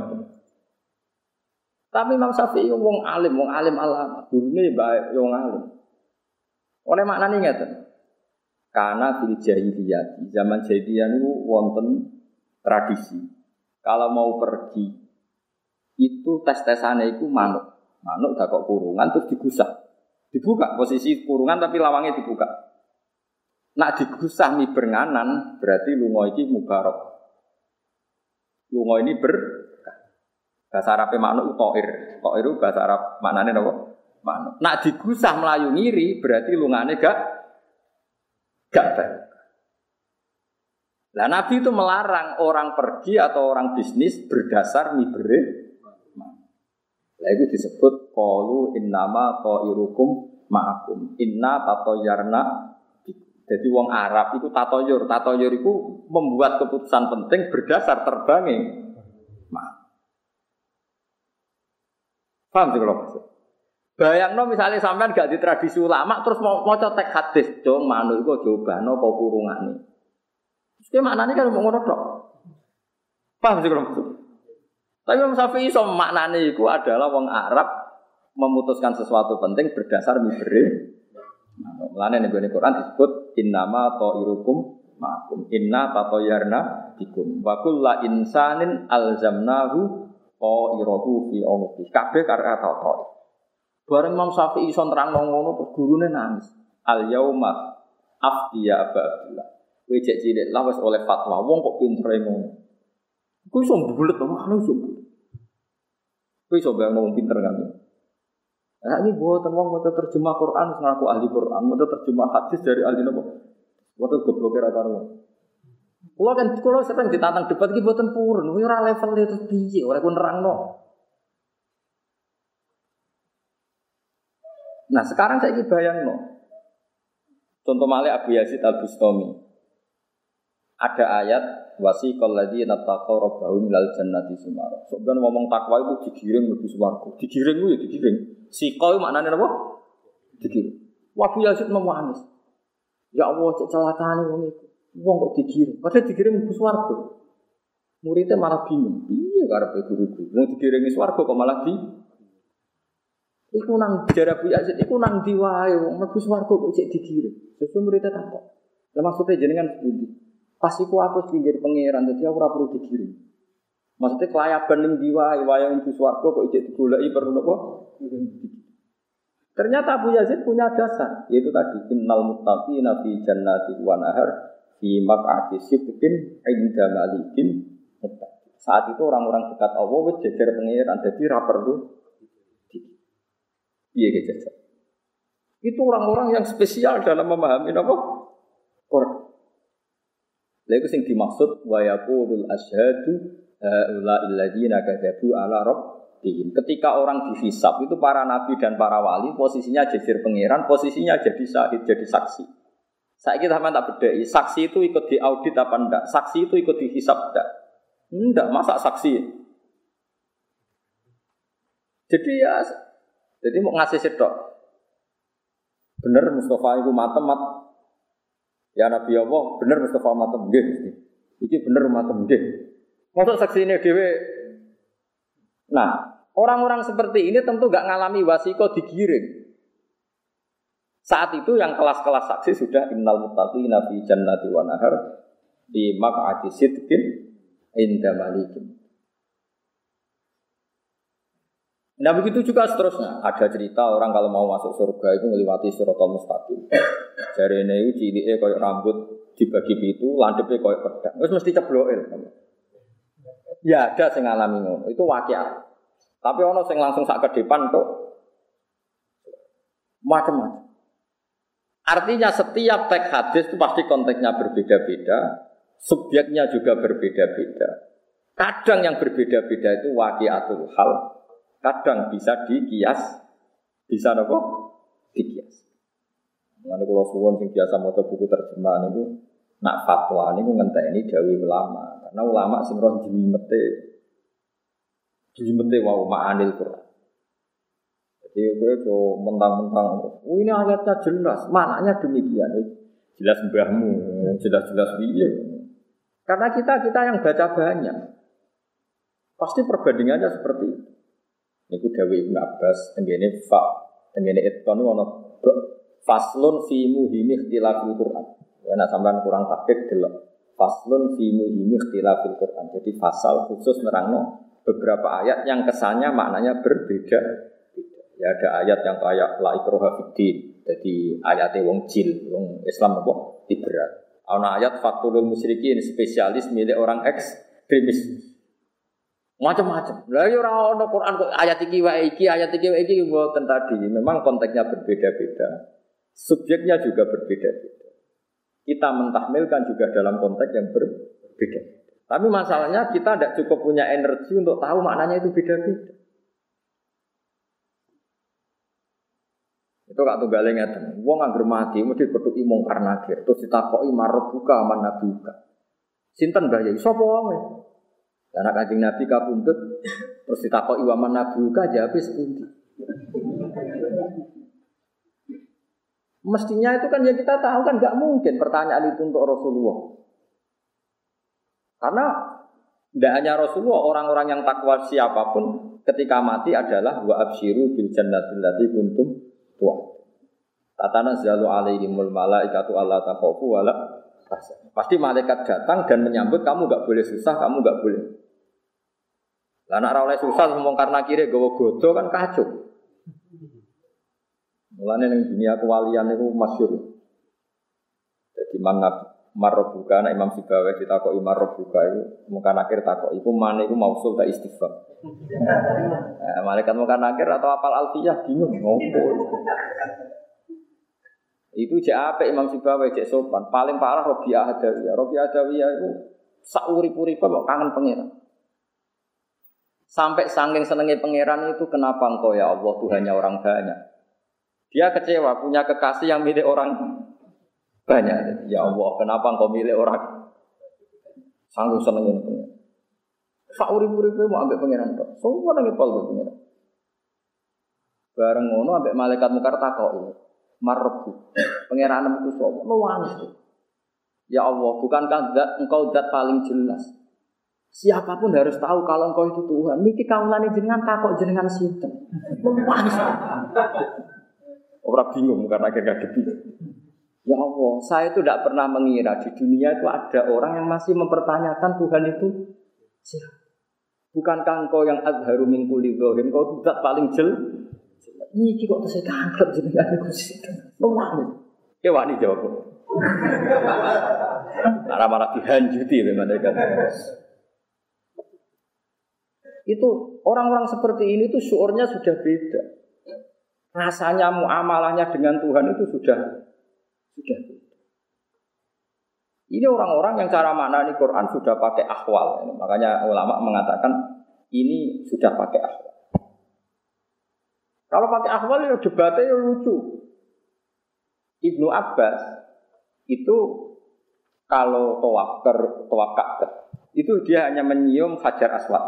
Tapi Imam Syafi'i wong alim, wong alim alam. Gurune baik wong alim. Oleh maknane ngeten. Karena fil jahiliyah, zaman jahiliyah itu wonten tradisi. Kalau mau pergi itu tes tesannya itu manuk. Manuk gak kok kurungan terus digusah. Dibuka posisi kurungan tapi lawangnya dibuka. Nak digusah mi bernganan berarti lungo iki mubarok. Lungo ini ber bahasa Arab manuk toir. Toir itu bahasa Arab maknanya apa? Manuk. Nak digusah melayu ngiri berarti lungane gak Gak baik. Nah Nabi itu melarang orang pergi atau orang bisnis berdasar mibere. Nah itu disebut kalu innama irukum ma'akum inna yarna. jadi wong Arab itu tatoyur, tatoyur itu membuat keputusan penting berdasar terbangnya. Paham sih kalau maksud? Bayang no misalnya sampean gak di tradisi ulama terus mau mau cotek hadis dong manu itu coba no kau kurungan nih. Terus mana nih kan mau ngono dok? Paham sih maksud? Tapi Imam Syafi'i so maknanya itu adalah wong Arab memutuskan sesuatu penting berdasar mibere. Mulane nih gue Quran disebut innama irukum ma'akum inna tatoyarna bikum wa kulla insanin alzamnahu ta'irahu fi umki kabeh karena tau Bareng Imam Syafi'i iso nerang ngono terus gurune nangis. Al yauma aftiya Aba Abdullah. Kowe cek cilik lah wis oleh fatwa. Wong kok pintere ngono. Kowe iso bulet to, mana iso. Kowe iso ngomong pinter kan. Nah ini buatan wong mau terjemah Quran, ngaku ahli Quran, mau terjemah hadis dari ahli nopo. Waktu goblok kira karo. Kulo kan kulo sering ditantang debat iki buatan purun, ora level itu piye, ora ku nerangno. Nah sekarang saya bayang no. Contoh malih Abu Yazid Al Bustami. Ada ayat wasiqal ladzina taqaw rabbahum minal jannati sumara. Sebenarnya ngomong takwa itu digiring lebih swarga. Digiring ya digiring. Siqal itu maknanya apa? Digiring. Abu Yazid mau nangis. Ya Allah, cek wong itu. Wong kok digiring. Padahal digiring lebih swarga. Muridnya malah bingung. Iya karepe guru-guru. Mau digiringi swarga kok malah di Iku nang jarak Bu Yazid, iku nang diwae wong mlebu swarga kok cek digiring. Sesuai muridnya takut. Lah maksudnya jenengan sepundi? Pas iku aku pinggir pangeran, jadi aku ora perlu digiring. Maksudnya kelayaban ning diwae wayang mlebu swarga kok cek digoleki perlu napa? Ternyata Abu Yazid punya dasar, yaitu tadi innal muttaqina fi jannati wa nahar fi maq'ati sidqin inda malikin Saat itu orang-orang dekat Allah wis jejer pangeran, jadi ra perlu Iya gitu. Itu orang-orang yang spesial dalam memahami apa? Quran. Lalu sing dimaksud wa yaqulul asyhadu haula alladziina kadzabu ala rabbihim. Ketika orang dihisap itu para nabi dan para wali posisinya jadi pangeran, posisinya jadi syahid, jadi saksi. Saya kita tak bedai, saksi itu ikut diaudit apa enggak? Saksi itu ikut dihisap enggak? Enggak, masa saksi? Jadi ya jadi mau ngasih sedok. Bener Mustafa itu matem mat. Ya Nabi Allah, bener Mustafa matem nggih. Iki bener matem. Masuk saksi ini dewe. Nah, orang-orang seperti ini tentu gak ngalami wasiko digiring. Saat itu yang kelas-kelas saksi sudah innal muttaqina nabi jannati wa nahar di maq'adi sidqin inda malikin. Nah begitu juga seterusnya. Ada cerita orang kalau mau masuk surga itu melewati suratul mustaqim. Jari ini ciliknya kayak rambut dibagi itu, landepnya kayak pedang. Terus mesti cebloil. Ya ada yang ngalami ngono. Itu wakil. Tapi ono yang langsung sak ke depan tuh macam-macam. Artinya setiap teks hadis itu pasti konteksnya berbeda-beda, subjeknya juga berbeda-beda. Kadang yang berbeda-beda itu wakiatul hal, kadang bisa dikias, bisa nopo dikias. Nanti kalau suwon sing biasa mau buku terjemahan itu nak fatwa ini ngentek ini dawi ulama karena ulama sing roh jimete jimete wau ma'anil Quran. Jadi gue tuh mentang-mentang, oh ini ayatnya jelas, maknanya demikian. Jelas mbahmu, jelas-jelas dia. Karena kita kita yang baca banyak, pasti perbandingannya seperti itu. Niku Dewi Ibn Abbas tenggene fa tenggene itqan ana faslun fi muhimi ikhtilafil Quran. Ya nek sampean kurang taktik delok. Faslun fi muhimi ikhtilafil Quran. Jadi pasal khusus nerangno beberapa ayat yang kesannya maknanya berbeda. Ya ada ayat yang kayak la ikroha fiddin. Jadi ayatnya wong jil, wong Islam apa? Liberal. Ana ayat fatul musyrikin spesialis milik orang ekstremis. Macam-macam. Lah ya ora Quran kok ayat iki wae iki, ayat iki wae iki mboten tadi. Memang konteksnya berbeda-beda. Subjeknya juga berbeda-beda. Kita mentahmilkan juga dalam konteks yang berbeda. Tapi masalahnya kita tidak cukup punya energi untuk tahu maknanya itu beda-beda. Itu kak tunggal ngeten. Wong angger mati mesti petuki mungkar nakir, terus ditakoki marobuka man nabuka. Sinten Mbah Yai? Sapa wong? Karena kancing Nabi kabundut terus ditakok iwaman nabuka jawab sepundi. Mestinya itu kan ya kita tahu kan nggak mungkin pertanyaan itu untuk Rasulullah. Karena tidak hanya Rasulullah, orang-orang yang takwa siapa pun ketika mati adalah wa absyiru bil jannatil lati kuntum tua. Tatana zalu alaihimul malaikatu alla takhafu wala Pasti malaikat datang dan menyambut kamu nggak boleh susah, kamu nggak boleh lah nak oleh susah ngomong karena kiri gawa godo kan kacau. Mulane ning dunia kewalian itu masyhur. Jadi mana marobuka anak Imam Sibawa ditakoki marobuka itu muka nakir takok iku mana iku mausul tak istighfar. Nah, [LAUGHS] malaikat muka nakir atau apal alfiyah bingung ngopo. Itu cek apa Imam Sibawa cek sopan. Paling parah Robiah Adawiyah. Robiah Adawiyah itu sauri-puri kok kangen pengiran. Sampai sangking senengnya pangeran itu kenapa engkau ya Allah Tuhannya orang banyak. Dia kecewa punya kekasih yang milik orang banyak. Ya Allah, kenapa engkau milih orang sanggup senengin pengiran? Sak urip-uripe mau ambek pengiran tok. Semua nang pol pengiran. Bareng ngono ambek malaikat mungkar takok. Marbu. Pangeran itu sapa? Nuwangis. Ya Allah, bukankah zat, engkau zat paling jelas? Siapa pun harus tahu kalau engkau itu Tuhan. Niki kaulane jenengan takok jenengan sinten. Nuwangis. Orang bingung karena akhirnya ngadepi. Ya Allah, saya itu tidak pernah mengira di dunia itu ada orang yang masih mempertanyakan Tuhan itu siapa. Bukankah engkau yang azharu min kulli engkau tidak paling jel? Niki kok saya tangkap jenengan iku sih. Nuwangis. Ya wani jawab. Marah malah dihanjuti memang kan. Itu orang-orang seperti ini tuh syurnya sudah beda. Rasanya muamalahnya dengan Tuhan itu sudah sudah beda. Ini orang-orang yang cara mana ini Quran sudah pakai akhwal. Makanya ulama mengatakan ini sudah pakai akhwal. Kalau pakai akhwal ya debatnya ya lucu. Ibnu Abbas itu kalau tawaf ke tawaf Ka'bah itu dia hanya menyium hajar aswad.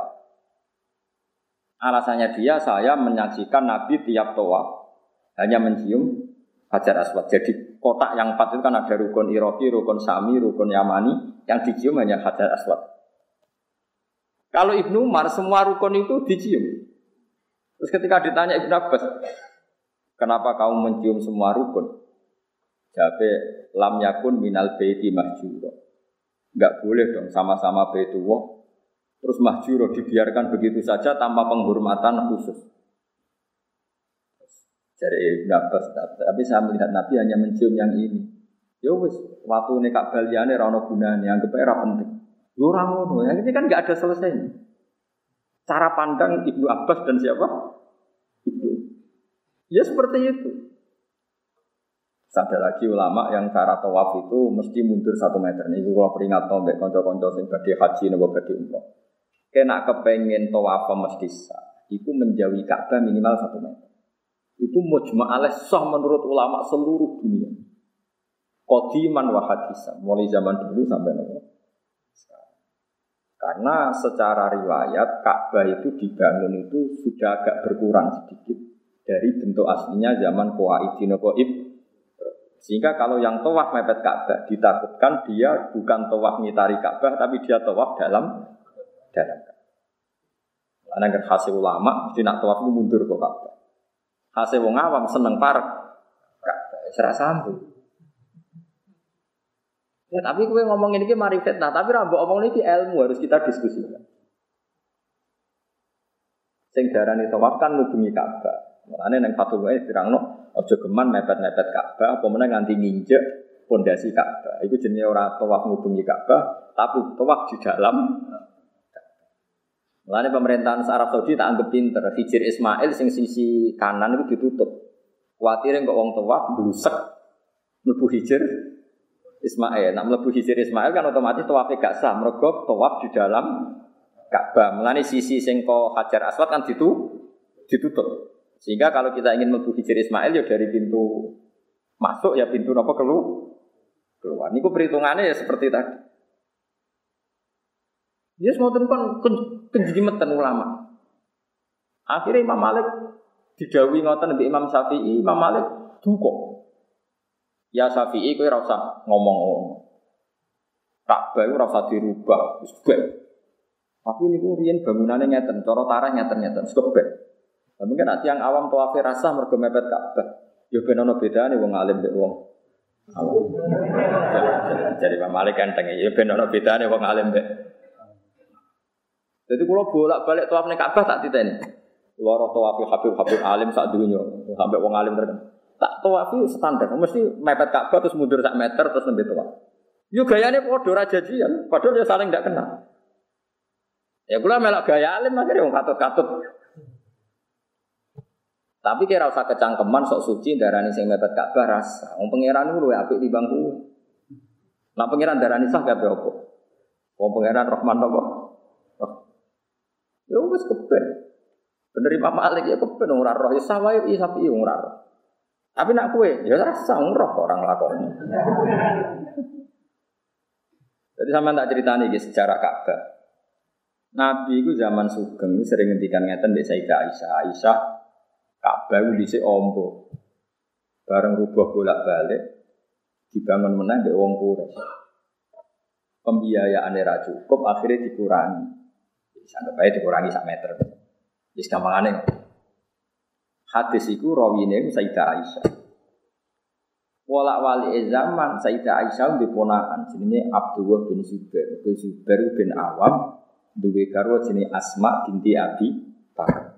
Alasannya dia saya menyaksikan Nabi tiap tawaf hanya mencium hajar aswad. Jadi kotak yang empat itu kan ada rukun Iroki, rukun Sami, rukun Yamani, yang dicium hanya hajar aswad. Kalau Ibnu Umar semua rukun itu dicium. Terus ketika ditanya Ibnu Abbas, kenapa kamu mencium semua rukun? Jabe lam yakun minal baiti mahjuro. Enggak boleh dong sama-sama baitullah terus mahjuro dibiarkan begitu saja tanpa penghormatan khusus. Dari Ibn Abbas, tapi saya melihat Nabi hanya mencium yang ini. Ya wis, waktu ini kak baliane rano gunane, anggap era penting. Yo ora ngono, yang ini kan nggak ada selesainya. Cara pandang Ibnu Abbas dan siapa? Ya seperti itu. Sampai lagi ulama yang cara tawaf itu mesti mundur satu meter. Ini kalau peringat mbek konco-konco sing badhe haji nopo badhe umroh. Kena kepengen tawaf mesti sah. Itu menjauhi Ka'bah minimal satu meter. Itu mujma alaih sah menurut ulama seluruh dunia. Qadiman wa hadisan. Mulai zaman dulu sampai nopo. Karena secara riwayat Ka'bah itu dibangun itu sudah agak berkurang sedikit dari bentuk aslinya zaman Qawaidin Qaib sehingga kalau yang tawaf mepet Ka'bah ditakutkan dia bukan tawaf ngitari Ka'bah tapi dia tawaf dalam dalam Karena kan hasil ulama mesti nak tawaf mundur kok Ka'bah. Hasil wong awam seneng parek Ka'bah serah sambung. Ya tapi gue ngomong ini mari fitnah, tapi rambo omong ini ilmu harus kita diskusikan. Sing darani tawaf kan ngubungi Ka'bah. Mulane nang fatwa ini dirangno Ojo geman mepet-mepet Ka'bah, apa mana nganti nginjek pondasi Ka'bah. Itu jenis orang tawaf ngubungi Ka'bah, tapi tawaf di dalam. Mulanya pemerintahan Arab Saudi tak anggap pinter. Hijir Ismail sing sisi kanan itu ditutup. Khawatir kok wong tawaf blusek mlebu hijir Ismail. Nah mlebu hijir Ismail kan otomatis tawafnya gak sah. Mergo tawaf di dalam Ka'bah. Mulanya sisi sing kok Hajar Aswad kan ditutup. ditutup. Sehingga kalau kita ingin menuju hijir Ismail ya dari pintu masuk ya pintu apa keluar. Keluar. Ini perhitungannya ya seperti tadi. Ya semua kan kejimetan ulama. Akhirnya Imam Malik didawi ngoten di Imam Syafi'i, Imam Malik duko. Ya Syafi'i kowe rasa ngomong-ngomong. Ka'bah itu rasa dirubah, wis Tapi ini riyen bangunannya ngeten, cara tarah ngeten-ngeten, sebek. Nah, mungkin nanti yang awam tawafi rasa mergo mepet Ka'bah. Yo ben ono bedane wong alim mbek wong. Jadi Pak Malik enteng ya ben ono bedane wong alim mbek. Jadi kalau bolak-balik tawaf ning Ka'bah tak titeni. Loro tawafi Habib Habib alim sak dunya sampai wong alim terkenal. Tak tawafi standar, mesti mepet Ka'bah terus mundur sak meter terus nembe tawaf. Yo gayane padha ra jajian, padahal dia saling ndak kenal. Ya kula melok gaya alim akhirnya wong katut-katut. Tapi kira usah kecangkeman sok suci darani sing mepet Ka'bah rasa. Wong pangeran iku luwe apik bangku. Nah pangeran darani sah kabeh apa? Wong pangeran Rahman apa? Ya wis keben. Bener Imam Malik ya keben ora roh ya sawae ya sapi ora roh. Tapi nak kue, ya rasa ngeroh orang lakoni. Jadi sama tak cerita nih sejarah Ka'bah. Nabi itu zaman sugeng sering ngendikan ngeten di Sayyidah Aisyah. Aisyah Ka'bah itu disi ombo. Bareng rubah bolak-balik dibangun menang di wong Quraisy. Pembiayaan era cukup akhirnya dikurangi. Sampai baik dikurangi sak meter. Jadi gampang aneh. Hadis itu rawine Sayyidah Aisyah. Walak wali zaman Sayyidah Aisyah di ponakan jenenge Abdullah bin Zubair. Bin Zubair bin Awam duwe garwa jenenge Asma binti Abi Bakar.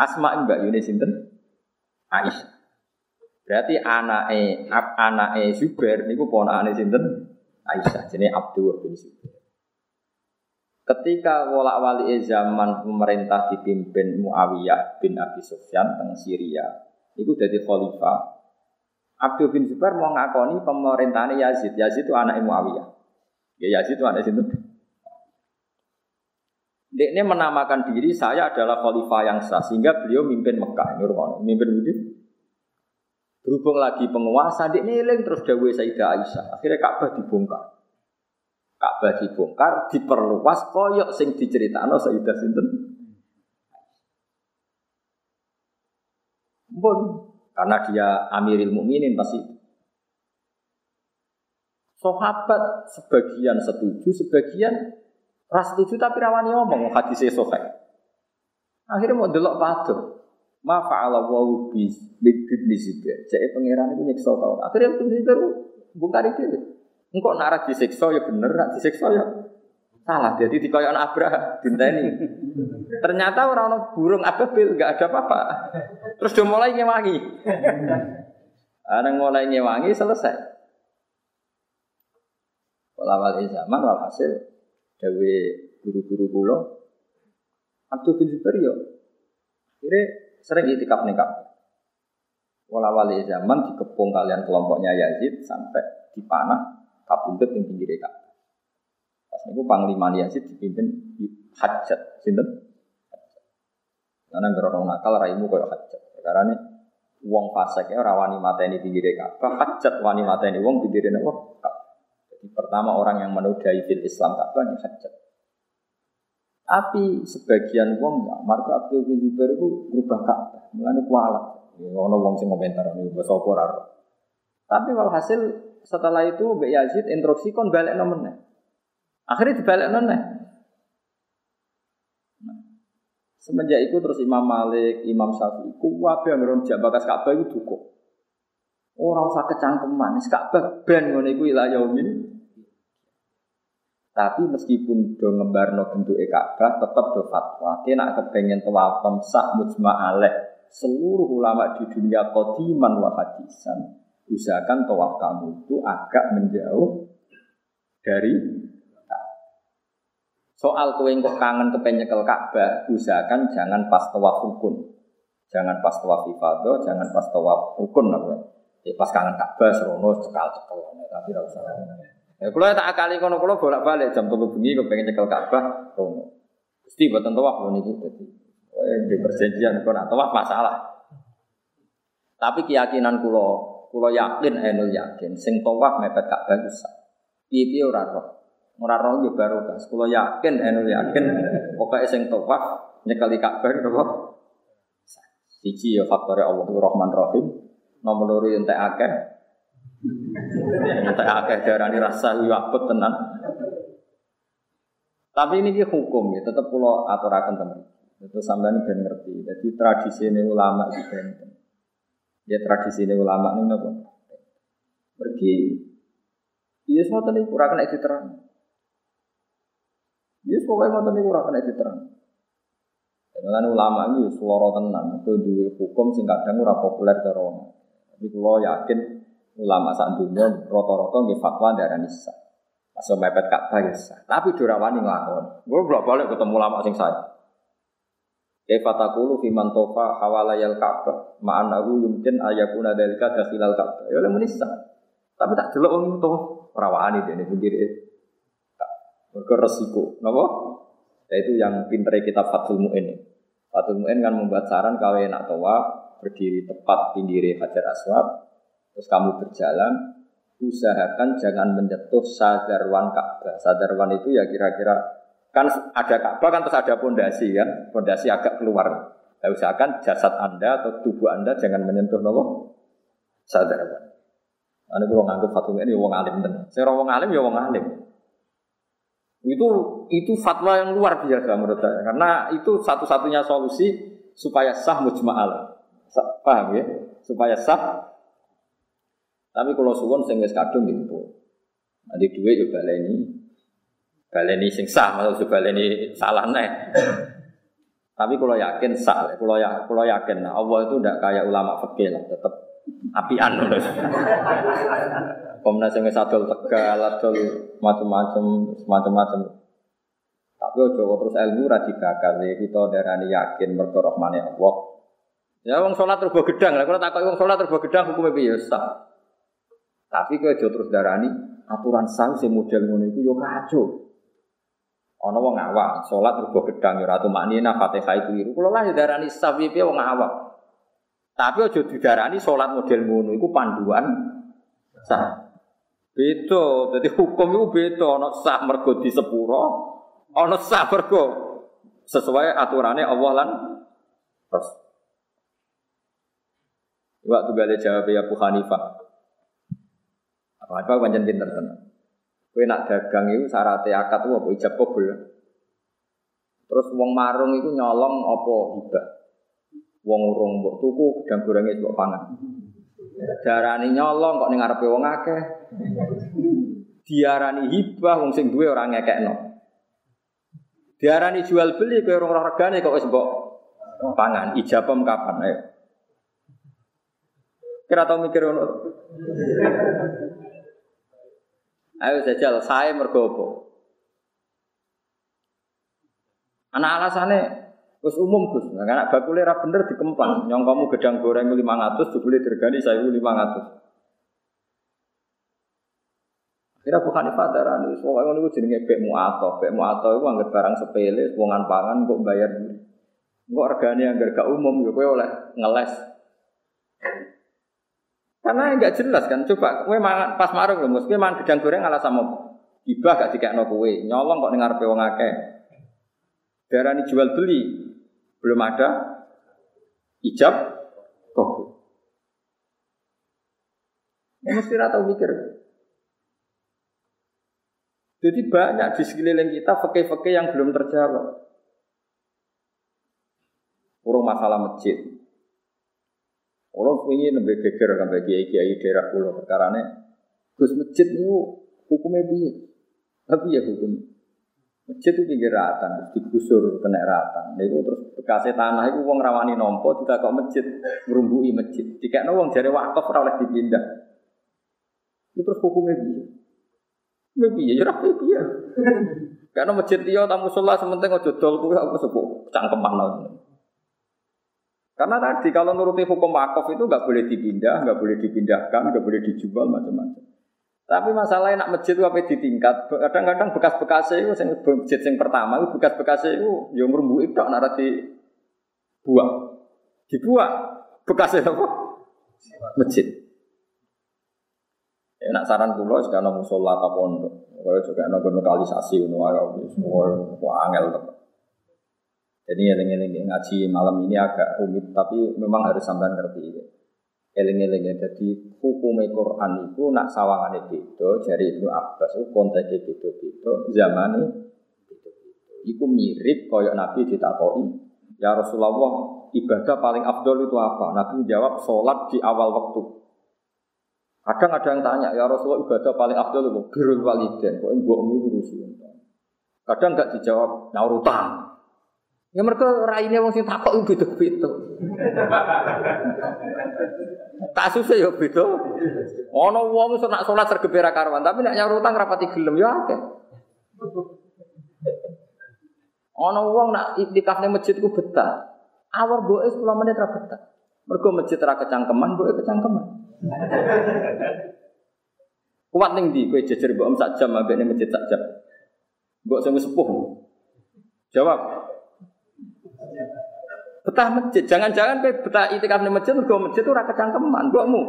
Asma mbak Yuni sinten? Aisyah. Berarti anake anake Zubair niku ponakane sinten? Aisyah jenenge Abdullah bin Zubair. Ketika wolak wali zaman pemerintah dipimpin Muawiyah bin Abi Sufyan teng Syria, itu jadi khalifah. Abdul bin Zubair mau ngakoni pemerintahan Yazid. Yazid itu anak Muawiyah. Ya Yazid itu anak situ. Dia menamakan diri saya adalah khalifah yang sah sehingga beliau mimpin Mekah. Ini mimpin begitu. Berhubung lagi penguasa, dia nilai terus Dawe Sayyidah Aisyah. Akhirnya Ka'bah dibongkar. Ka'bah dibongkar, diperluas koyok sing diceritakno Sayyidah sinten. Pun karena dia Amiril Mukminin pasti. Sahabat sebagian setuju, sebagian ras setuju tapi rawani ngomong hadis sahih. Akhirnya mau delok padha. Ma fa'ala wa bi bi Zubair. Jadi pangeran itu nyiksa tau. Akhirnya Ibnu Zubair bongkar itu. Engkau nara disiksa ya bener, nak disiksa ya salah. Jadi di koyon Abraham dinteni. Ternyata orang-orang burung ababil nggak ada apa-apa. Terus dia mulai ngewangi. Ada mulai ngewangi selesai. Walawal zaman walhasil dawe guru-guru kulo Abdul bin Zubair yo. Kira sering nih kak. Walawal zaman dikepung kalian kelompoknya Yazid sampai dipanah kabundut yang pinggir Ka'bah. Pas niku Panglima Yazid dipimpin Hajat, sinten? Karena gerorong nakal raimu koyo Hajat. Karena ini fasik ya ora wani mateni pinggir Ka'bah, Hajat wani mateni wong pinggir apa? Pertama orang yang menodai fil Islam Ka'bah ini Hajat. Tapi sebagian wong ya, marga Abdul bin Zubair itu berubah Ka'bah, mulane kualat. Ya, ono wong sing komentar ini basa apa Tapi walhasil setelah itu Mbak Yazid instruksi kon balik nomornya. Akhirnya dibalik nomornya. Semenjak itu terus Imam Malik, Imam Syafi'i, kuwabe yang ngeronjak bakas Ka'bah itu dukuh. Orang usah kecangkeman, Ka'bah ben ngono iku ila yaumin. Tapi meskipun do ngebarno bentuk Ka'bah tetap do fatwa. Kena kepengen tawaf sah mujma' alaih seluruh ulama di dunia qadiman wa hadisan usahakan tawaf kamu itu agak menjauh dari Soal kowe kok kangen kepen nyekel Ka'bah, usahakan jangan pas tawaf rukun. Jangan pas tawaf ibadah, jangan pas tawaf rukun apa. Ya pas kangen Ka'bah serono cekal-cekel tapi ora usah. Ya tak akali kono kula bolak-balik jam 3 bengi pengen nyekel Ka'bah rono. Mesti boten tawaf lho niki dadi. di perjanjian kok nak masalah. Tapi keyakinan kula Kulo yakin enul yakin sing tawaf mepet Ka'bah bisa. Piye-piye ora roh. Ora roh yo baru kas. Kulo yakin enul yakin pokoke sing tawaf nyekali Ka'bah napa? Siji ya faktore Allah Rahman Rahim. Nomor loro entek akeh. Entek akeh darani rasa yo tenan. Tapi ini hukum ya, tetap pulau aturakan teman. Itu sampean ben ngerti. Jadi tradisi ini ulama itu benten. Ya tradisi ini ulama ini apa? Pergi. Iya semua tadi kurang kena terang. Iya pokoknya mau tadi kurang kena terang. Dengan ulama ini seloro tenan, itu dua hukum sing kadang populer cara Tapi kalau yakin ulama saat dunia roto-roto nggih fatwa darah nisa. Masuk mepet Ka'bah ya Tapi durawani nglakon. Gue bolak balik ketemu ulama sing saya. Kaifa taqulu fi man tofa hawalayal Ka'bah ma'anahu yumkin ayakuna dalika dakhilal Ka'bah. Ya oleh menisa. Tapi tak delok wong itu perawaan ini pinggir Mergo resiko. Napa? Yaitu yang pintere kita Fathul Mu'in. Fathul Mu'in kan membuat saran kau enak toa berdiri tepat pinggir Hajar Aswad, terus kamu berjalan, usahakan jangan menyentuh sadarwan Ka'bah. Sadarwan itu ya kira-kira kan ada Ka'bah kan terus ada pondasi kan, pondasi agak keluar. Nah, usahakan jasad Anda atau tubuh Anda jangan menyentuh nopo sadarwan. Ane kalau nganggep fatwa ini wong alim tenan. Saya wong alim ya wong alim. Itu itu fatwa yang luar biasa menurut saya karena itu satu-satunya solusi supaya sah mujma'al. Paham ya? Supaya sah. Tapi kalau suwon sing wis kadung gitu. Nanti duit yo baleni. Baleni sing sah maksud baleni salah nih. Tapi kalau yakin sah, kalau ya, kalau yakin nah, Allah itu tidak kayak ulama fikih lah, tetap apian. Komnas yang sadol tegal, adol macam-macam, macam-macam. Tapi ojo terus ilmu radikal kita darani yakin mergo rahmane Allah. Ya wong salat terus gedang lah, kalau takut wong salat terus gedang hukumnya biasa. Tapi kowe aja terus darani aturan sah sing model ngono iku yo kacau. Ana wong awak salat terus gedang yo ratu maknina Fatihah itu iru. Kula lah darani sah piye wong awak. Tapi aja didarani salat model ngono iku panduan sah. Beda, jadi hukum itu beda. Ono sah mergo di sepuro, ono sah mergo sesuai aturannya Allah lan. Waktu gale jawab ya Abu Hanifah. Abu Hanifah pancen pinter tenan. Kowe nak dagang itu syaratnya akad itu apa ijab kabul. Terus wong marung itu nyolong apa hibah. Wong urung mbok tuku gedang gorenge mbok pangan. Darani nyolong kok ning ngarepe wong akeh. Diarani hibah wong sing duwe ora ngekekno. Diarani jual beli kowe ora regane kok wis mbok pangan. Ijabem kapan ayo. Kira tau mikir ngono. Ayo jajal saya mergo apa? Anak alasannya Terus umum Gus, nah, karena bakule ra bener dikemplang. Nyong kamu gedang goreng 500, jebule dirgani 1500. Kira bukan darani, soalnya ngono iku jenenge bek muato. Bek muato iku anggere barang sepele, wongan pangan kok bayar. Kok regane anggar gak umum ya kowe oleh ngeles. Karena enggak jelas kan. Coba kowe mangan pas marung lho, mesti mangan gedang goreng ala sama ibah gak dikekno kowe. Nyolong kok ning ngarepe wong akeh. Darani jual beli, belum ada ijab kabul. Ya, mesti rata mikir. Jadi banyak di sekeliling kita fakih-fakih yang belum terjawab. Urung masalah masjid. Orang punya lebih geger sampai kiai kiai daerah pulau perkara Gus masjid itu hukumnya biar, tapi ya hukum Masjid itu pinggir ratan, digusur kena ratan. Nah, itu terus bekasnya tanah itu uang rawani nompo, tidak kok masjid merumbui masjid. Jika uang jari wakaf oleh dipindah. Itu terus hukumnya dia. Ya piye ya rapi piye. Karena masjid dia tamu sholat sementing ojo aku sepuh cangkeman Karena tadi kalau nuruti hukum wakaf itu nggak boleh dipindah, nggak boleh dipindahkan, nggak boleh dijual macam-macam. Tapi masalahnya nak masjid itu apa tingkat? Kadang-kadang bekas-bekasnya itu sing masjid yang pertama itu bekas-bekasnya itu yang merumbu itu nak di buang. Dibuang bekasnya apa? Masjid. Ya, nak saran kulo sekarang musola atau pondok. Kalau juga nopo lokalisasi ayo semua angel teman. Jadi eling-eling ngaji malam ini agak rumit tapi memang harus sampai ngerti. Ya. Eling-eling jadi hukum Quran itu nak sawangan itu dari Ibnu Abbas itu konteksnya beda-beda, zamannya Iku mirip koyok Nabi ditakoi, ya Rasulullah ibadah paling afdol itu apa? Nabi menjawab sholat di awal waktu. Kadang ada yang tanya, ya Rasulullah ibadah paling afdol itu birrul waliden, kok mbok ngurusi. Kadang nggak dijawab, naurutang. Ya mereka raine wong sing takok iku beda-beda. Kasusnya ya beda. Ana wong wis nak salat sergebera karwan, tapi nek nyaur utang rapati gelem ya akeh. Ana wong nak iktikaf ning masjid ku betah. Awar boe 10 menit ra betah. Mergo masjid ra kecangkeman, boe kecangkeman. Kuat ning ndi kowe jejer mbok sak jam ambek masjid sak jam. Mbok sing sepuh. Jawab. Betah masjid, jangan-jangan kowe betah itikaf ning masjid mergo masjid ora kecangkeman, mbokmu.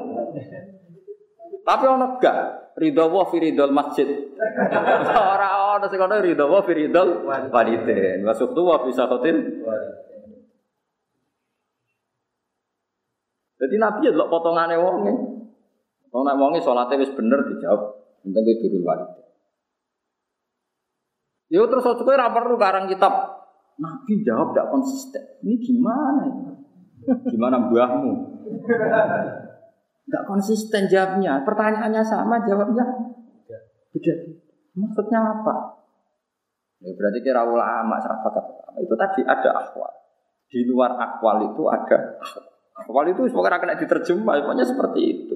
Tapi ono gak ridho wa fi masjid. [LAUGHS] Ora ono sing ono ridho wa fi ridhol walidin. Wa sukhtu wa fi sakhatin Jadi Nabi ya delok potongane wonge. Wong nek wonge salate wis bener dijawab, penting kuwi durul walidin. Yo terus kowe ora perlu karang kitab. Nabi jawab tidak konsisten. Ini gimana ini? Gimana buahmu? Tidak konsisten jawabnya. Pertanyaannya sama, jawabnya beda. Maksudnya apa? Ya, berarti kira ulama sahabat apa? Itu tadi ada akwal. Di luar akwal itu ada akwal. itu semoga kena diterjemah, pokoknya seperti itu.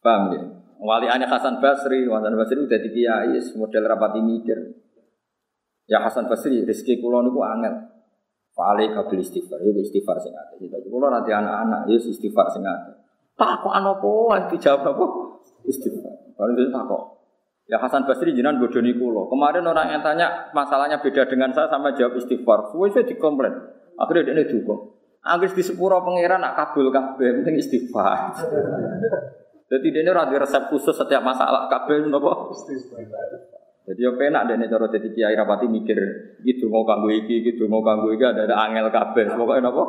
Paham ya? Wali aneh Hasan Basri, Hasan Basri udah di kiai, model rapati mikir. Ya Hasan Basri, rezeki kulo niku angel. Fa'alai kabel istighfar, ya istighfar sing akeh. Jadi kulo nanti anak-anak, ya istighfar sing kok ana apa dijawab apa? Istighfar. Baru itu tak kok. Ya Hasan Basri jinan bodoni kulo. Kemarin orang yang tanya masalahnya beda dengan saya sama jawab istighfar. Suwe saya dikomplain. Akhirnya dia juga. Anggis di sepuro pangeran nak kabul kabeh, penting istighfar. [LAUGHS] Jadi dia ini resep khusus setiap masalah kabel nopo. Istighfar. Jadi ya penak dene cara dadi kiai rapati mikir gitu mau kanggo iki, gitu mau kanggo iki ada, ada angel kabeh. Pokoke napa?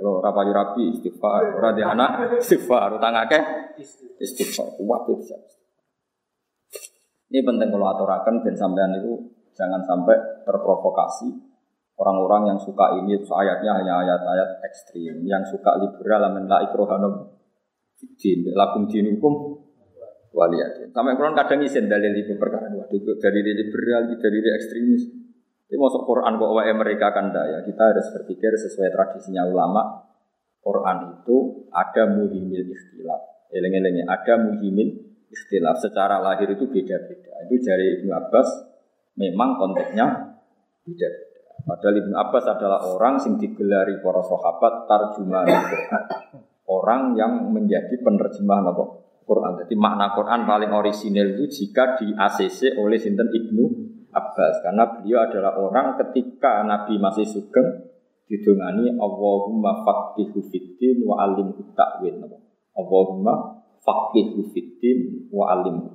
Kalau rapayu rapi istighfar, ora di anak istighfar, utang akeh istighfar. Kuat bisa. Ini penting kalau aturakan dan sampean itu jangan sampai terprovokasi orang-orang yang suka ini ayatnya hanya ayat-ayat ekstrim, yang suka liberal amin la ikrohanum din lakum dinukum waliyatin. Sampai Quran kadang izin dalil itu perkara itu dari liberal, dari ekstremis. Ini masuk Quran kok wae mereka kan ya. Kita harus berpikir sesuai tradisinya ulama. Quran itu ada muhimil ikhtilaf. Eleng-elengnya ada muhimil ikhtilaf. Secara lahir itu beda-beda. Itu dari Ibnu Abbas memang konteksnya beda-beda. Padahal Ibnu Abbas adalah orang yang digelari para sahabat tarjumah Quran. Orang yang menjadi penerjemah apa? Quran. Jadi makna Quran paling orisinil itu jika di ACC oleh Sinten Ibnu Abbas karena beliau adalah orang ketika Nabi masih sugeng didongani Allahumma faqihu fiddin wa alim ta'wil. Allahumma faqihu fiddin wa alim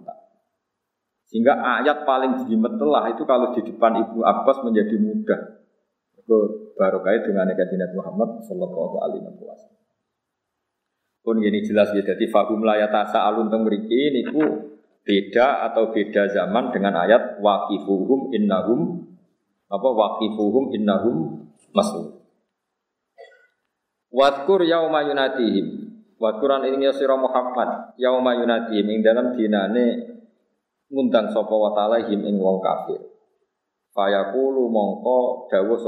Sehingga ayat paling telah itu kalau di depan Ibnu Abbas menjadi mudah. Itu barokah dengan Nabi Muhammad sallallahu alaihi wasallam. Pun gini jelas ya, jadi fahum layatasa alun teng mriki niku beda atau beda zaman dengan ayat waqifuhum innahum apa waqifuhum innahum mas'ul. Wadkur yauma yunatihim. Wadkuran ini ya sira Muhammad yauma yunatihim ing dalam dinane ngundang sapa wa ta'ala him ing wong kafir. Fayaqulu mongko dawuh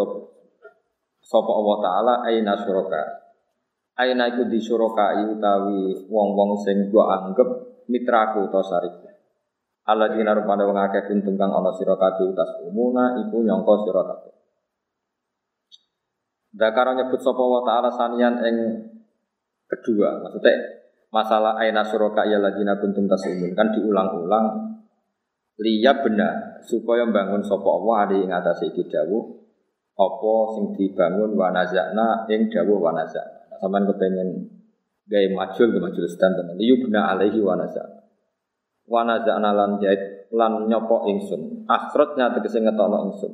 sapa Allah taala aina syuraka Aina iku disurokai utawi wong-wong sing gua anggap mitraku utawa sarik. Allah dina rupane wong akeh kuntung kang ana sira utas umuna iku nyangka sira kabeh. Dakara nyebut sapa wa ta'ala sanian ing kedua, maksudnya masalah aina suraka ya ladina kuntum tasumun kan diulang-ulang liya benar supaya bangun sapa Allah ada ing atase iki dawuh apa sing dibangun wa nazakna ing dawuh wa nazakna Sampai kepengen gaya majul ke majul stand dan yubna alaihi wa naza. Wa naza lan jahit lan nyopok ingsun. Akhirnya tegese ngetokno ingsun.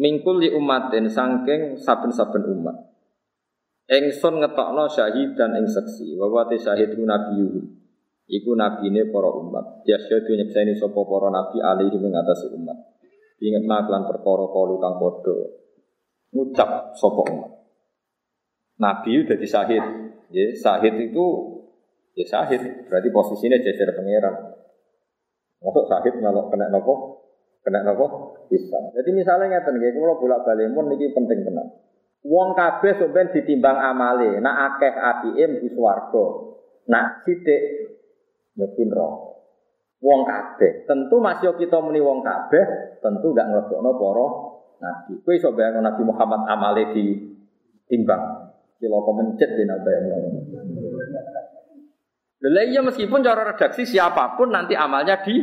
Mingkul li umatin sangking saben-saben umat. Ingsun ngetokno syahid dan ing saksi. Wa wa syahid nabiyuhu. Iku nabine para umat. Yasyadu nyekseni sapa para nabi alaihi ing atase umat. Ingat maklan perkara kalu kang padha ngucap sapa umat. Nabi udah disahid. Ya, sahid itu ya sahid, berarti posisinya jajar pangeran. Masuk sahid kalau kena nopo, kena nopo bisa. Jadi misalnya ngeten nggih, kalau bolak balik pun niki penting tenan. Wong kabeh sampeyan ditimbang amale, nak akeh apike mlebu swarga. Nak sithik mlebu neraka. Wong kabeh, tentu masih kita muni wong kabeh, tentu gak nglebokno para nabi. Kowe iso bayangno Nabi Muhammad amale ditimbang. Kilo mencet di nabi yang Lha iya meskipun cara redaksi siapa pun nanti amalnya di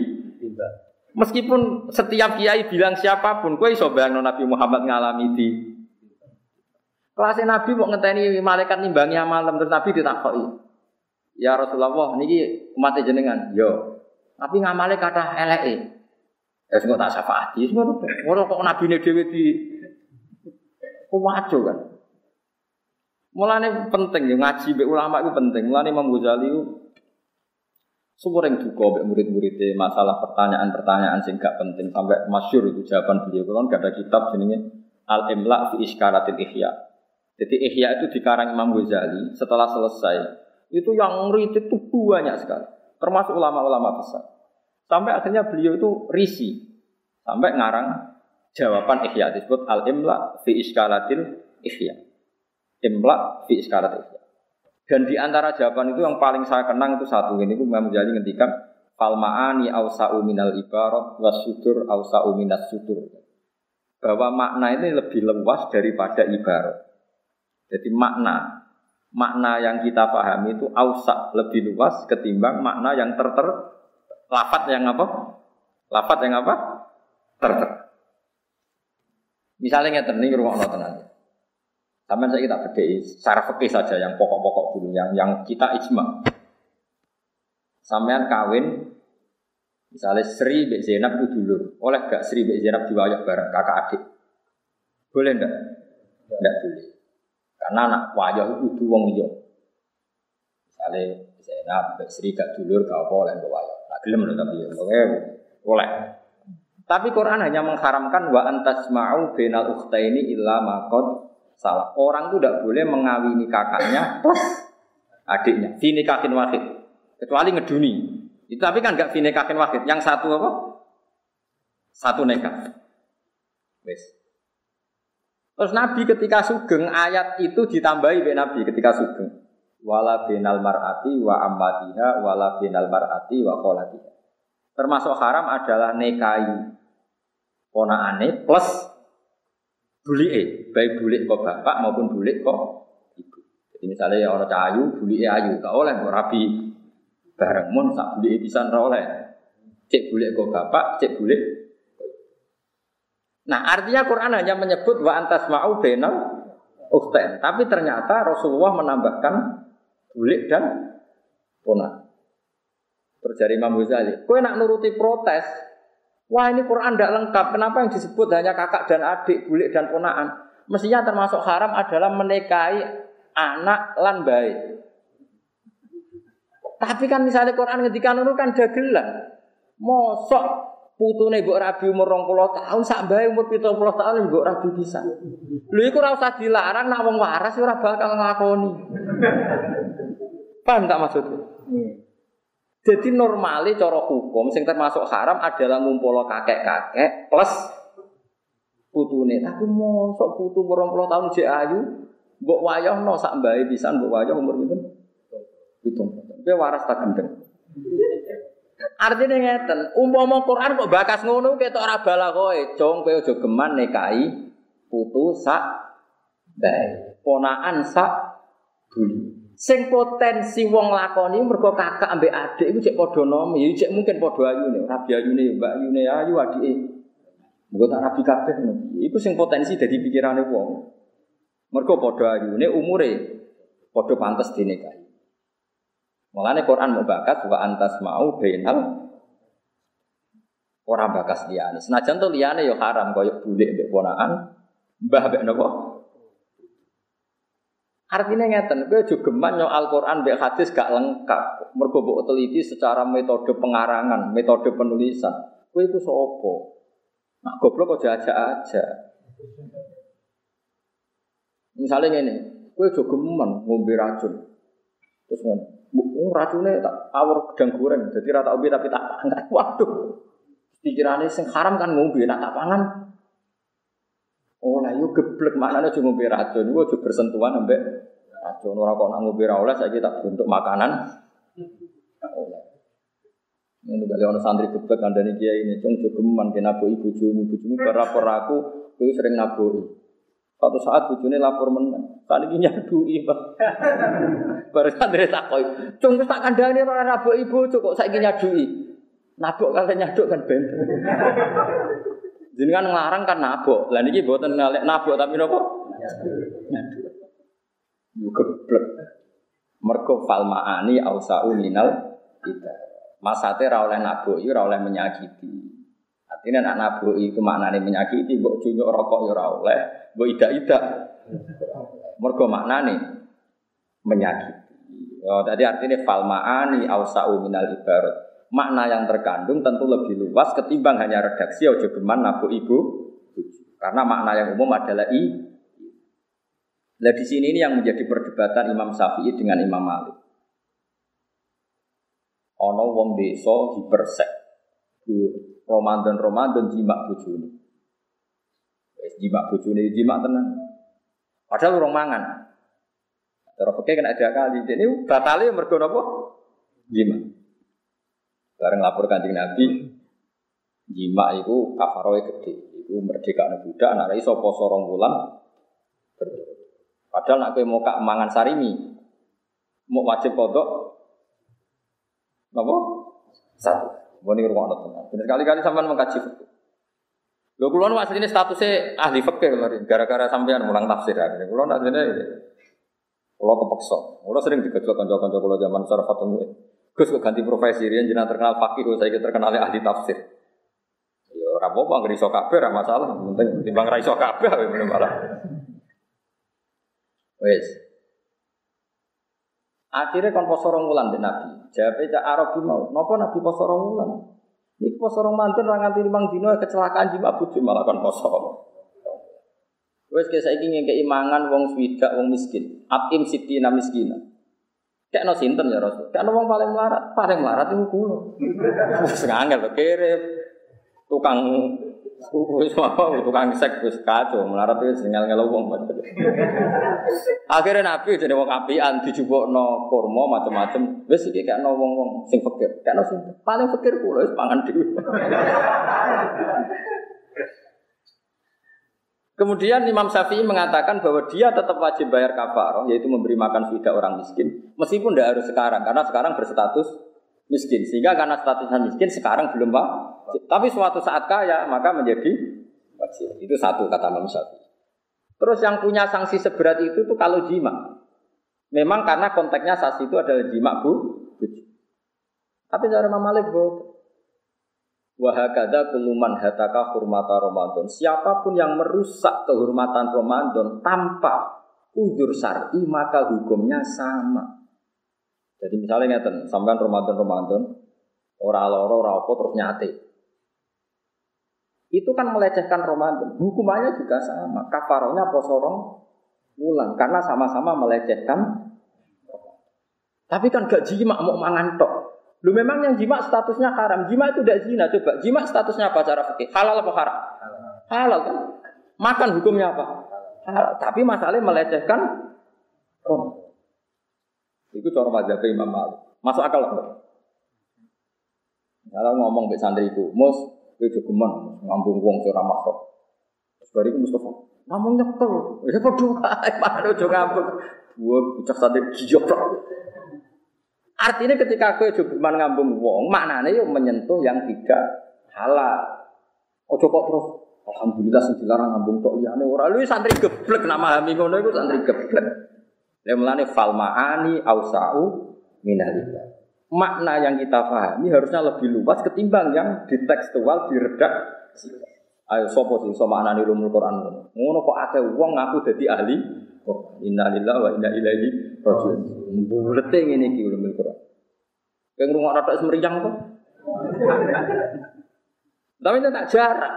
Meskipun setiap kiai bilang siapa pun, kue iso bayang Nabi Muhammad ngalami di kelasnya Nabi mau ngenteni malaikat nimbangi malam terus Nabi ditakoki. Ya Rasulullah, niki umat jenengan. Yo. Tapi ngamale kata eleke. Ya sing tak syafaati, ngono Ora kok nabine dhewe di kuwajo kan. Mulane penting ya ngaji mbek ulama itu penting. Mulane Imam Ghazali yang duka mbek murid-muridnya masalah pertanyaan-pertanyaan sing gak penting sampai masyur itu jawaban beliau. Kalau gak ada kitab jenenge Al Imla fi Iskaratil Ihya. Jadi Ihya itu dikarang Imam Ghazali setelah selesai itu yang murid itu banyak sekali, termasuk ulama-ulama besar. Sampai akhirnya beliau itu risi sampai ngarang jawaban Ihya disebut Al Imla fi Iskaratil Ihya. Imla fi Iskaratil Ihya. Dan di antara jawaban itu yang paling saya kenang itu satu ini, Imam Ghazali ngendikan fal ausa'u minal ibarat was sudur ausa'u minas sudur. Bahwa makna ini lebih luas daripada ibarat. Jadi makna makna yang kita pahami itu ausa lebih luas ketimbang makna yang terter lafat yang apa? Lafat yang apa? Terter. Misalnya ngeten nih rumah tenan. Sampai saya kita bedai secara fikih saja yang pokok-pokok dulu, yang yang kita ijma. Sampean kawin, misalnya Sri Bek Zainab itu dulur, oleh gak Sri Bek Zainab diwayah bareng kakak adik? Boleh ndak? Ndak boleh. Karena anak wayah itu kudu wong. Misalnya Zainab Bek Sri gak dulur gak apa oleh wayah. Nah gelem lho tapi ya, oke boleh. Tapi Quran hanya mengharamkan wa antasma'u bainal ukhtaini illa maqad salah. Orang itu tidak boleh mengawini kakaknya plus adiknya. Fini kakin wakid. Kecuali ngeduni. Itu tapi kan nggak fini kakin wakid. Yang satu apa? Satu nekat. Wes. Terus Nabi ketika sugeng ayat itu ditambahi oleh Nabi ketika sugeng. Wala binal mar'ati wa ammatiha wala binal mar'ati wa kholatiha. Termasuk haram adalah nekai ponaane plus bulik baik bulik kok bapak maupun bulik kok ibu. Jadi misalnya ya orang cahayu, bulik ayu, tak oleh kok rabi bareng mun sak bulik bisa oleh. Cek bulik kok bapak, cek bulik. Nah artinya Quran hanya menyebut wa antas mau benal ukten, tapi ternyata Rasulullah menambahkan bulik dan ponak. Terjadi Imam Ghazali, kue nak nuruti protes, Wah ini Quran tidak lengkap. Kenapa yang disebut hanya kakak dan adik, bulik dan ponaan? Mestinya termasuk haram adalah menikahi anak lan baik. Tapi kan misalnya Quran ketika nurut kan dagelan. Mosok putune mbok rabi umur 20 tahun sak bae umur 70 tahun mbok rabi bisa. Lho iku ora dilarang nak wong waras ora bakal nglakoni. Paham tak maksudnya? Jadi normali cara hukum sing termasuk haram adalah ngumpul kakek-kakek plus putune. Tapi mosok putu 20 tahun jek ayu, mbok no sak mbae pisan mbok wayah umur pinten? Hitung. Kowe waras tak gendeng. Artinya ngeten, umpama Quran kok bakas ngono ketok ora bala kowe, jong kowe aja geman nekai putu sak bae. Ponaan sak buli. Sing potensi wong lakoni mergo kakak ambek adik iku cek padha nom, ya cek mungkin padha ayune, rabi ayune, mbak ayune ayu adike. Mugo tak rabi kabeh ngono. Iku sing potensi dadi pikirane wong. Mergo padha ayune umure padha pantes dinikahi. Mulane Quran mau bakas wa antas mau bainal ora bakas liyane. Senajan to liyane ya haram kaya bulik mbek ponakan, mbah mbek? Artinya ngeten, gue juga geman Al-Quran mbek hadis gak lengkap. Mergo teliti secara metode pengarangan, metode penulisan. Gue itu sopo. Nah, goblok aja aja aja. Misalnya ini, gue juga geman ngombe racun. Terus ngono, oh, racunnya tak awur gedang goreng, jadi rata ubi tapi tak pangan. [LAUGHS] Waduh, pikirannya sing haram kan ngombe, nak tak pangan Yuk geblek maknanya cuma ngombe racun, gue juga bersentuhan sampai racun. Orang kok nak ngombe oleh saya kita bentuk makanan. Ini kali orang santri geblek kandani dia ini, cung jogeman nabu ibu jumu, ibu jumu berapor aku, gue sering nabu. Suatu saat bujune lapor menang, saat ini nyadui pak. [LAUGHS] Baru santri takoi, cung tak kandani orang nabu ibu, cukup saya ini nyadui. Nabok kalau nyaduk kan benten. Jenengan ngelarang kan nabok. Lah niki mboten ngalek nabok tapi napa? Nyaduk. Yo geblek. Mergo falmaani ausau minal kita. Masate ra oleh nabok ora oleh menyakiti. Artinya nak nabok itu maknane menyakiti, mbok junyuk rokok yo ora oleh, mbok idak-idak. Mergo maknane menyakiti. Oh, tadi artinya falmaani ausau minal ibarat makna yang terkandung tentu lebih luas ketimbang hanya redaksi ojo geman nabu ibu karena makna yang umum adalah i Nah di sini ini yang menjadi perdebatan Imam Syafi'i dengan Imam Malik. Ono wong desa hipersek. Ramadan Ramadan jimak bojone. Jimak bojone jimak tenan. Padahal urung mangan. Terus oke kena ada kali. Ini batalnya mergo napa? Jimak. Bareng lapor kanjeng Nabi, jima itu kafaroe gede. Itu merdeka anak budak, anak iso poso rong bulan. Padahal nak mau kak mangan sarimi, mau wajib kodok, nopo satu. Boni rumah nonton. Bener kali-kali sampean mengkaji fikih. Lho kula nu asline statusnya ahli fikih kemarin gara-gara sampean mulang tafsir. Kula asline kula kepeksa. Kula sering digejok kanca-kanca kula zaman saraf fatemu. Gus kok ganti profesi, rian jenengan terkenal fakih, saya terkenal ahli tafsir. Ya ora apa-apa nggak iso kabeh masalah, penting timbang ra iso kabeh belum malah. Wes. Akhirnya kon poso rong di Nabi. Jawabe cak Arab mau, Nabi poso rong wulan? Iki poso rong mantun ra nganti limang dino kecelakaan jimat bojo malah kon poso. Wes kaya saiki ngekeki mangan wong swidak wong miskin. Atim sitina miskina. Kayak no sinten ya Rasul. Kayak no wong paling melarat, paling melarat itu kulo. Sengangel lo kirim tukang wis apa tukang sek wis kacau melarat wis ngel ngel wong Akhirnya Nabi jadi wong apian dijupukno kurma macam-macam. Wis iki kayak no wong wong sing fakir. Kayak no sinten. Paling fakir kulo wis pangan dhewe. Kemudian Imam Syafi'i mengatakan bahwa dia tetap wajib bayar kafaroh, yaitu memberi makan fidah orang miskin, meskipun tidak harus sekarang, karena sekarang berstatus miskin. Sehingga karena statusnya miskin sekarang belum pak. Tapi suatu saat kaya maka menjadi wajib. Itu satu kata Imam Syafi'i. Terus yang punya sanksi seberat itu tuh kalau jima. Memang karena konteksnya sanksi itu adalah jima bu. Tapi cara Imam Malik bu, Wahakada kuluman hataka hurmata Ramadan. Siapa pun yang merusak kehormatan Ramadan tanpa udur syar'i maka hukumnya sama. Jadi misalnya ngeten, sampean Ramadan Ramadan ora loro ora apa terus nyate. Itu kan melecehkan Ramadan. Hukumannya juga sama. Kafarohnya posorong bulan karena sama-sama melecehkan. Tapi kan gak jima mau mangan tok. Lu memang yang jima statusnya haram. Jima itu tidak zina. Coba jima statusnya apa cara fikih? Halal apa haram? Halal kan? Makan hukumnya apa? Halal. Tapi masalahnya melecehkan rom. Itu cara mazhab Imam Malik. Masuk akal apa? Kalau ngomong be santriku, mus, kowe jogeman ngambung wong sing ora makro. Terus bariku Mustafa, ngomong nyekel. Ya [LAUGHS] padha wae, padha aja ngambung. Gua bocah santri gijoprok. Artinya ketika aku juga ngambung wong, maknanya yo menyentuh yang tidak halal. Ojo kok terus Alhamdulillah sing dilarang ngambung tok liyane ora lu santri geblek nama hami ngono iku santri geblek. Lha mulane fal maani ausau minalika. Makna yang kita pahami harusnya lebih luas ketimbang yang di tekstual diredak. Ayo sopo sing iso maknani ulumul Quran ngono. Ngono kok akeh wong ngaku dadi ahli Quran. Innalillahi wa inna ilaihi rajiun. Bulete ngene iki ulumul Quran. Yang rumah rata semeriang tuh. Tapi tak jarak.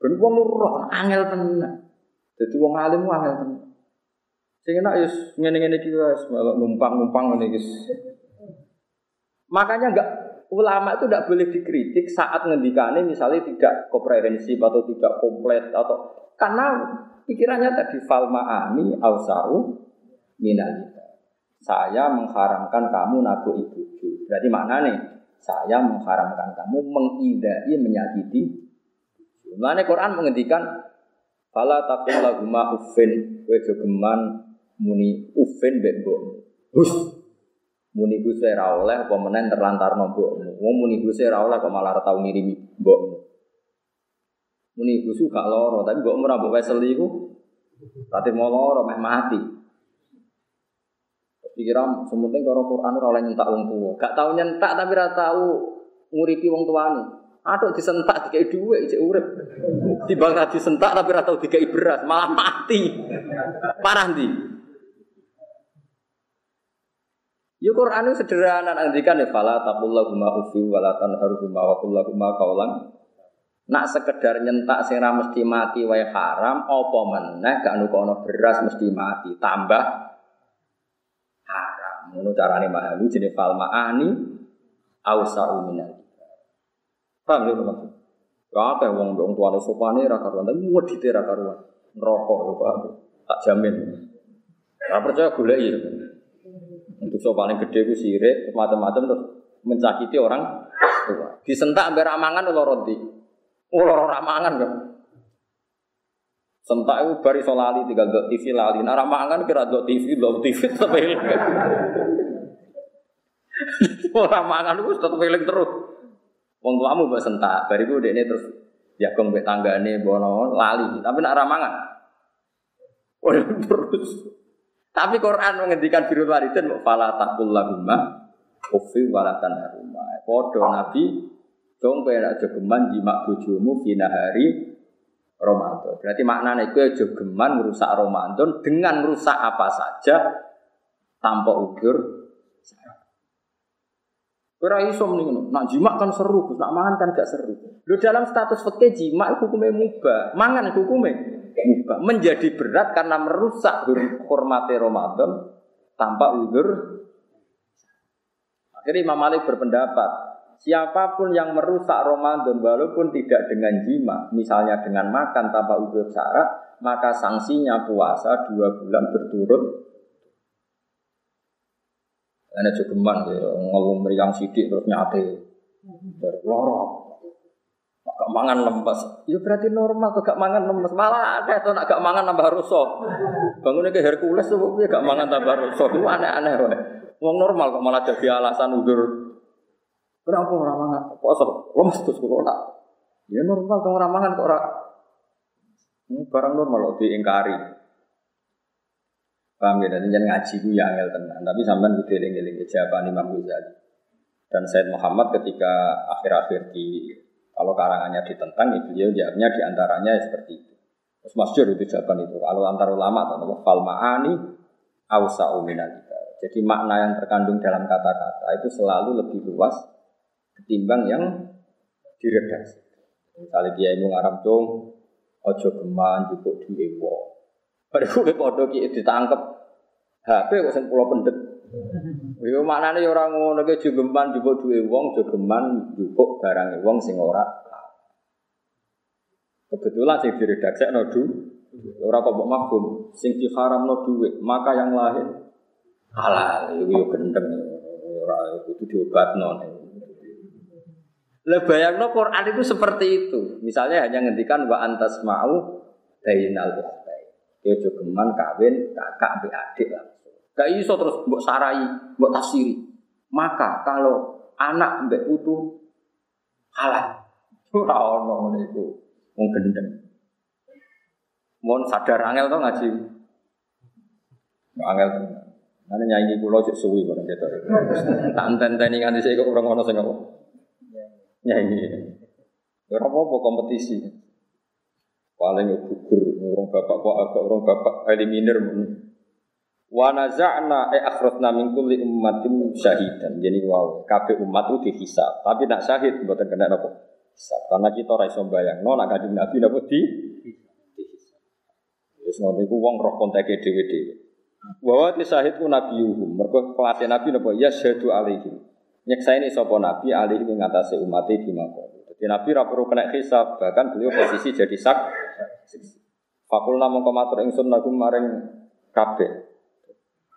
Ben wong roh angel tenan. Dadi wong alim angel tenan. Sing enak ya ngene-ngene iki wis numpang-numpang ngene iki. Makanya enggak ulama itu tidak boleh dikritik saat ngendikane misalnya tidak komprehensif atau tidak komplit atau karena pikirannya tadi falmaani ausau minalita. Saya mengharamkan kamu nabu ibu. Berarti mana nih? Saya mengharamkan kamu mengidai menyakiti. Mana Quran menghentikan Fala takul laguma uffin Kue jogeman muni uffin bebo Hus Muni Gusti ora oleh terlantar mbokmu. Wong muni Gusti ora oleh kok malah tau ngirimi. Muni Gusti gak lara, tapi mbokmu ora mbok wesel iku. Tadi mau lara meh mati. Pikiran sementing karo Quran ora oleh nyentak wong tuwa. Gak tau nyentak tapi ora tau nguripi wong tuane. Aduh disentak dikai dhuwit cek urip. Timbang ra disentak tapi ora tau dikai beras, malah mati. Parah ndi? Ya Quran sederhana ngendikan ya fala taqullahuma ufi wala tanharhuma wa kullahuma qaulan Nak sekedar nyentak sing mesti mati wae haram apa meneh gak nukono beras mesti mati tambah haram. Ngono carane mahali jenenge fal maani ausa'u minal. Paham ya maksud? Ya akeh wong wong tuane sopane ra karuan tapi wedite ra karuan. Neraka ya paham. Tak jamin. Ora percaya golek ya. Untuk so paling gede itu sirik, macam-macam terus mencakiti orang tua. Disentak ambil ramangan roti. Ulo ramangan kan. Sentak itu bari solali tinggal dot TV lali. Ramangan kira dot TV, dot TV tetap eling. [LAUGHS] ramangan itu tetap eling terus. Wong tuamu mbok sentak, bariku ini terus jagong mbek tanggane bono lali. Tapi nak ramangan. [LAUGHS] Oh terus. Tapi Quran menghentikan birul walidin fala taqul lahumma ufi walatan haruma. Padha Nabi dong kowe jogeman jimak bojomu fina hari Ramadan. Berarti maknanya itu jogeman merusak Ramadan dengan merusak apa saja tanpa udur. Ora iso mending Nak jimak kan seru, nak mangan kan gak seru. Lu dalam status fikih jimak hukumnya mubah, mangan hukumnya mubah. Menjadi berat karena merusak hormati Ramadan tanpa udur. Akhirnya Imam Malik berpendapat, siapa pun yang merusak Ramadan walaupun tidak dengan jima, misalnya dengan makan tanpa udur syarat, maka sanksinya puasa dua bulan berturut ana jogeman ya ngomong meriang sidik terus nyate. Loro. Gak mangan lemes. Ya berarti normal tuh gak mangan lemes. Malah ada tuh nak gak mangan nambah rusak. Bangunnya ke Hercules tuh gak mangan tambah rusak. Itu aneh-aneh. Wong normal kok malah jadi alasan udur. Kenapa orang mangan? Puasa lemes terus kok nak. Ya normal tuh orang mangan kok ora. Barang normal loh diingkari. Paham ya? Dan ngaji gue yang angel tenan. Tapi sampean kudu eling-eling jawaban Imam Ghazali. Dan Said Muhammad ketika akhir-akhir di kalau karangannya ditentang, itu dia jawabnya di antaranya seperti itu. Terus masyur itu jawaban itu. Kalau antar ulama atau fal ma'ani awsa Jadi makna yang terkandung dalam kata-kata itu selalu lebih luas ketimbang yang diredaksi. Misalnya dia mau ngarap dong, ojo geman, cukup diwewo. Pada gue podo ki ditangkep HP kok sing pulau pendet. Yo maknane ya ora ngono ki jogeman jupuk duwe wong, jogeman jupuk barang wong sing ora Kebetulan sing diredaksekno du ora kok mbok mafhum, sing diharamno dhuwit, maka yang lain halal yo gendeng ora kudu diobatno. Lah bayangno Quran itu seperti itu. Misalnya hanya ngendikan wa antas mau bainal Ya jogeman kawin kakak ambil adik lah. Gak iso terus mbok sarai, mbok tafsiri. Maka kalau anak mbek putu halal. Ora ono ngene iku. Wong gendeng. Mohon sadar angel to ngaji. Angel to. Mana nyanyi pulau cek suwi barang kita. Tak enten-enteni nganti saya kok orang ono sing apa. Nyanyi. Ora apa-apa kompetisi. Paling gugur orang bapak kok agak orang bapak eliminir. Wa naza'na e akhrajna min kulli ummatin syahidan. Jadi wow, kabeh umat itu dihisab. Tapi nak syahid mboten kena napa? Hisab. Karena kita ora iso bayangno nak kanjeng Nabi napa di. Wis ngono iku wong roh konteke dhewe-dhewe. Wa wa syahid ku nabiyuhum. Mergo pelatih Nabi napa? Ya syahadu alaihim. Nyeksaini sapa Nabi alaihim ngatasi umat di mako. Jadi Nabi ra perlu kena hisab, bahkan beliau posisi jadi sak. Fakulna mongko matur ingsun lagu maring kabeh.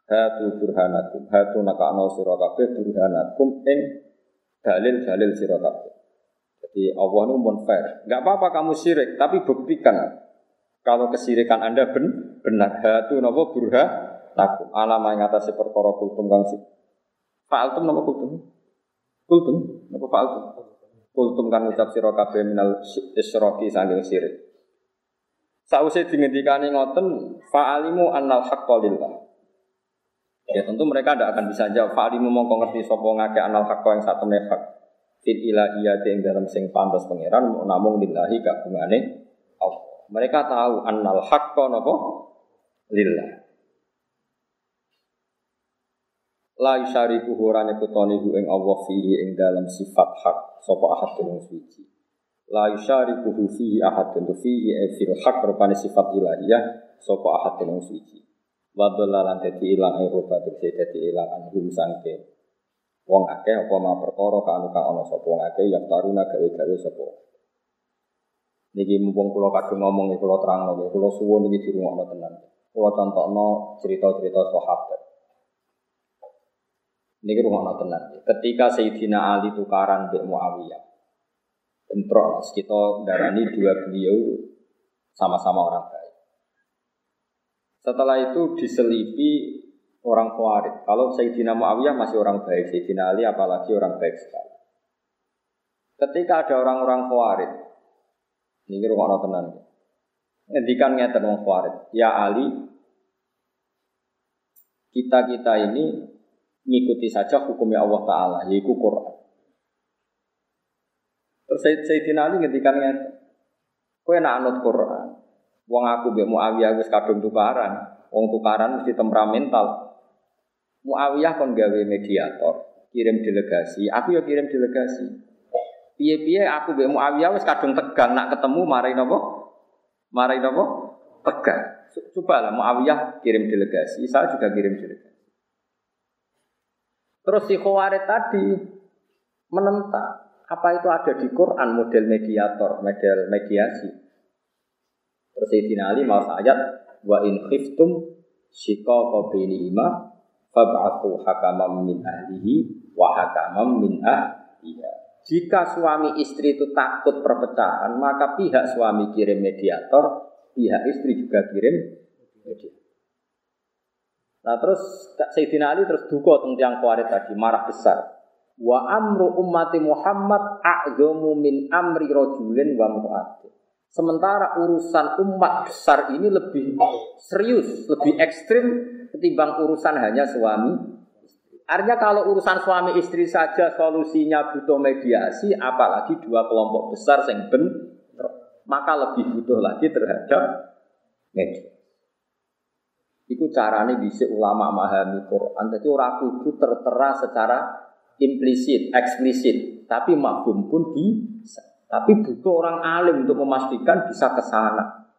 Hatu burhanakum, hatu nakano sira kabeh burhanakum ing dalil-dalil sira kabeh. Jadi Allah ini pun fair. Enggak apa-apa kamu syirik, tapi buktikan kalau kesirikan Anda ben, benar. Hatu napa burha takum. Alam yang atas perkara kultum kang Fa'altum nama kultum? Kultum, apa fa'altum? Kultum kan ucap sira kabeh minal isyraki saking syirik. Sausé dingendikane ngoten fa'alimu annal haqqo lillah. Ya tentu mereka tidak akan bisa jawab fa'alimu mongko ngerti sapa ngake annal haqqo yang satu hak. Fil ilahiyati yang dalam sing pantas pangeran namung lillahi kagungane Allah. Mereka tahu annal haqqo napa lillah. La yusyariku ora nyekutoni hu ing Allah fihi ing dalam sifat hak sapa ahad wong suci. La yusyariku hu fihi ahad tu fihi e fil hak rupane sifat ilahiyah sapa ahad wong suci. Wa lan dadi ilang ing rupa dadi ilang anhum sangke. Wong akeh apa ma perkara kanu kang ana sapa wong akeh yang taruna gawe-gawe sapa. Niki mumpung kula kadung ngomong kula terangno kula suwun iki dirungokno tenan. Kula contohno cerita-cerita sahabat ini rumah tenan. Ketika Sayyidina Ali tukaran Mbak Muawiyah, bentrok kita darani dua beliau sama-sama orang baik. Setelah itu diselipi orang Khawarij. Kalau Sayyidina Muawiyah masih orang baik, Sayyidina Ali apalagi orang baik sekali. Ketika ada orang-orang Khawarij, ini rumah tenan. Ngendikan ngeten wong Khawarij, ya Ali, kita-kita ini ngikuti saja hukumnya Allah Ta'ala, yaitu Quran. Terus Sayyidina Ali ngendikan ngeten. Kowe nak anut Quran. Wong aku mbek Muawiyah wis kadung tukaran. Wong tukaran mesti temperamental. Muawiyah kon gawe mediator, kirim delegasi, aku ya kirim delegasi. Piye-piye aku mbek Muawiyah wis kadung tegang nak ketemu marai napa? Marai napa? Tegang. Coba lah Muawiyah kirim delegasi, saya juga kirim delegasi. Terus si Khawarij tadi menentang apa itu ada di Quran model mediator, model mediasi. Terus Sayyidina Ali mau ayat wa in khiftum shiqaqa bainihima fab'athu hakamam min ahlihi wa hakamam min ahliha. Jika suami istri itu takut perpecahan, maka pihak suami kirim mediator, pihak istri juga kirim mediator. Nah terus Sayyidina Ali terus duka tentang tiang kuarit tadi, marah besar. Wa amru ummati Muhammad a'zamu min amri rojulin wa mu'ati. Sementara urusan umat besar ini lebih serius, lebih ekstrim ketimbang urusan hanya suami. Artinya kalau urusan suami istri saja solusinya butuh mediasi, apalagi dua kelompok besar yang bentrok, maka lebih butuh lagi terhadap mediasi. Iku carane bisa ulama memahami Quran. Jadi orang kudu tertera secara implisit, eksplisit, tapi mafhum pun bisa. Tapi butuh orang alim untuk memastikan bisa ke sana.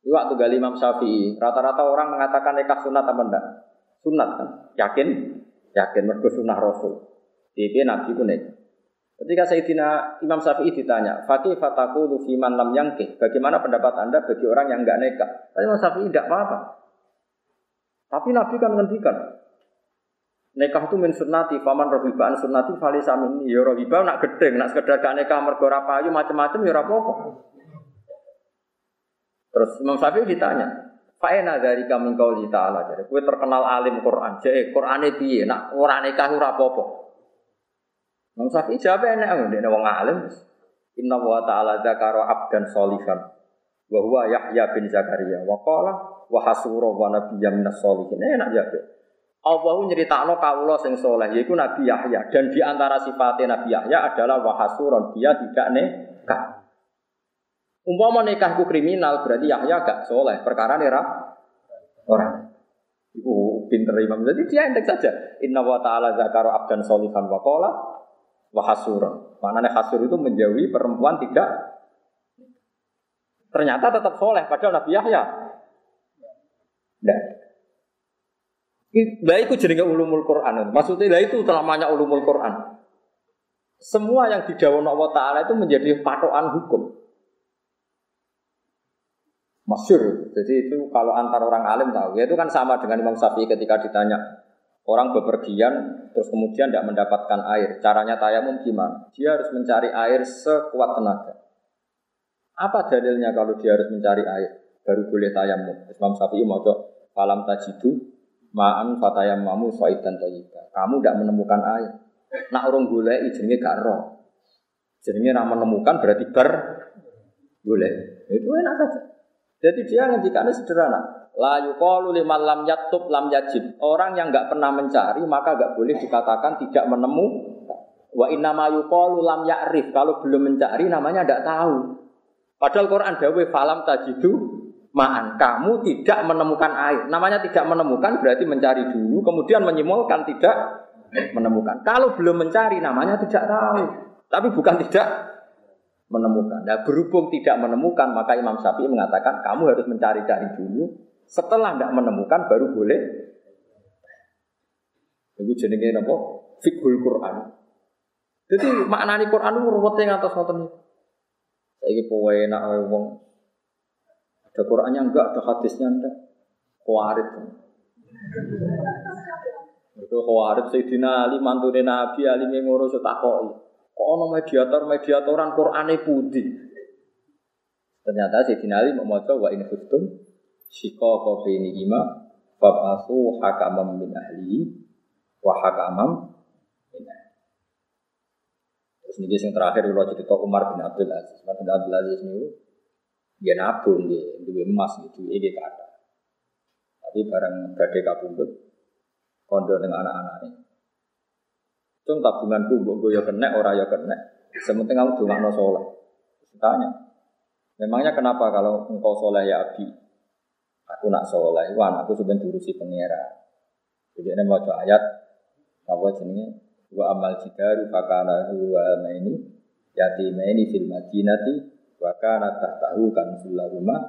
Di waktu gali Imam Syafi'i, rata-rata orang mengatakan nikah sunat apa enggak? Sunat kan? Yakin? Yakin mergo sunnah Rasul. Jadi Nabi itu. Ketika Sayyidina Imam Syafi'i ditanya, Fakih fataku lufiman lam yangke, bagaimana pendapat anda bagi orang yang enggak nikah? Tapi Imam Syafi'i tidak apa-apa. Tapi Nabi kan ngendikan, nikah itu min sunnati, faman rohibaan sunnati fali samin ya rohibah nak gedeng, nak sekedar gak nikah mergo payu macam-macam ya apa-apa. Terus Imam Syafi'i ditanya, Fa'ena dari kami kau ta'ala jadi, kue terkenal alim Quran, jadi Quran piye, nak orang nikah ora apa-apa. Imam Syafi'i jawab enak, dia wong alim. Inna wa ta'ala zakara abdan solihan. Wa huwa Yahya bin Zakaria. Wa qala wa hasura wa nabiyya minas solihin. Enak jawab. Allah nyeritakno kawula sing soleh yaiku Nabi Yahya dan di antara sifatnya Nabi Yahya adalah wahasuron dia tidak nikah. Umpama nikahku kriminal berarti Yahya gak soleh perkara nera orang. Ibu pinter imam jadi dia endek saja. Inna wa ta'ala zakara abdan solihan wa qala wahasuron. Maknanya hasur itu menjauhi perempuan tidak ternyata tetap soleh padahal Nabi Yahya. Nah. Lah itu jadi ulumul Quran. Maksudnya lah itu namanya ulumul Quran. Semua yang didawan Allah Ta'ala itu menjadi patokan hukum. Masyur. Jadi itu kalau antar orang alim tahu. Ya itu kan sama dengan Imam Syafi'i ketika ditanya Orang bepergian terus kemudian tidak mendapatkan air. Caranya tayamum gimana? Dia harus mencari air sekuat tenaga. Apa dalilnya kalau dia harus mencari air? Baru boleh tayamum. Imam Syafi'i mau falam tajidu Ma'an fatayam mamu dan toyibah. Kamu tidak menemukan air. Nak orang gulai jenenge gak roh. Jenenge ra menemukan berarti ber gulai. Itu enak saja. Jadi dia ngendikannya sederhana. La yuqalu liman lam yatub lam yajid. Orang yang nggak pernah mencari maka nggak boleh dikatakan tidak menemu. Wa inna ma yuqalu lam ya'rif. Kalau belum mencari namanya tidak tahu. Padahal Quran dawe falam tajidu ma'an. Kamu tidak menemukan air. Namanya tidak menemukan berarti mencari dulu, kemudian menyimulkan tidak menemukan. Kalau belum mencari namanya tidak tahu. Tapi bukan tidak menemukan. Nah, berhubung tidak menemukan, maka Imam Syafi'i mengatakan kamu harus mencari-cari dulu setelah tidak menemukan baru boleh. Itu jenenge apa? Fikhul Quran. Jadi maknani Quran itu ruwet yang atas ngoten. Saiki powe enak wae wong. Ada Qurannya enggak, ada hadisnya enggak. Khawarij. Itu khawarij Sayyidina Ali mantune Nabi Ali ngono takoki. Kok ana mediator-mediatoran Qurane putih. Ternyata Sayyidina Ali mau maca wa in khiftum Shiko ini ima Fabasu hakamam min ahli Wa hakamam min ahli. Terus ini yang terakhir Kalau cerita Umar bin Abdul Aziz. Umar bin Abdul Aziz ini Dia nabung dia Dia emas itu Ini kata. Tapi barang gade kabundut Kondo dengan anak-anak ini Cung tabunganku Gue ya kena Orang ya kena. Sementing kamu dungakno soleh Tanya Memangnya kenapa kalau engkau soleh ya Abi Aku nak soleh, wah anakku sebenarnya diurusi pengira. Jadi ini mau ayat apa jenisnya? Wa amal jidaru fakana huwa ini yati ini fil madinati wa kana tahtahu kan rumah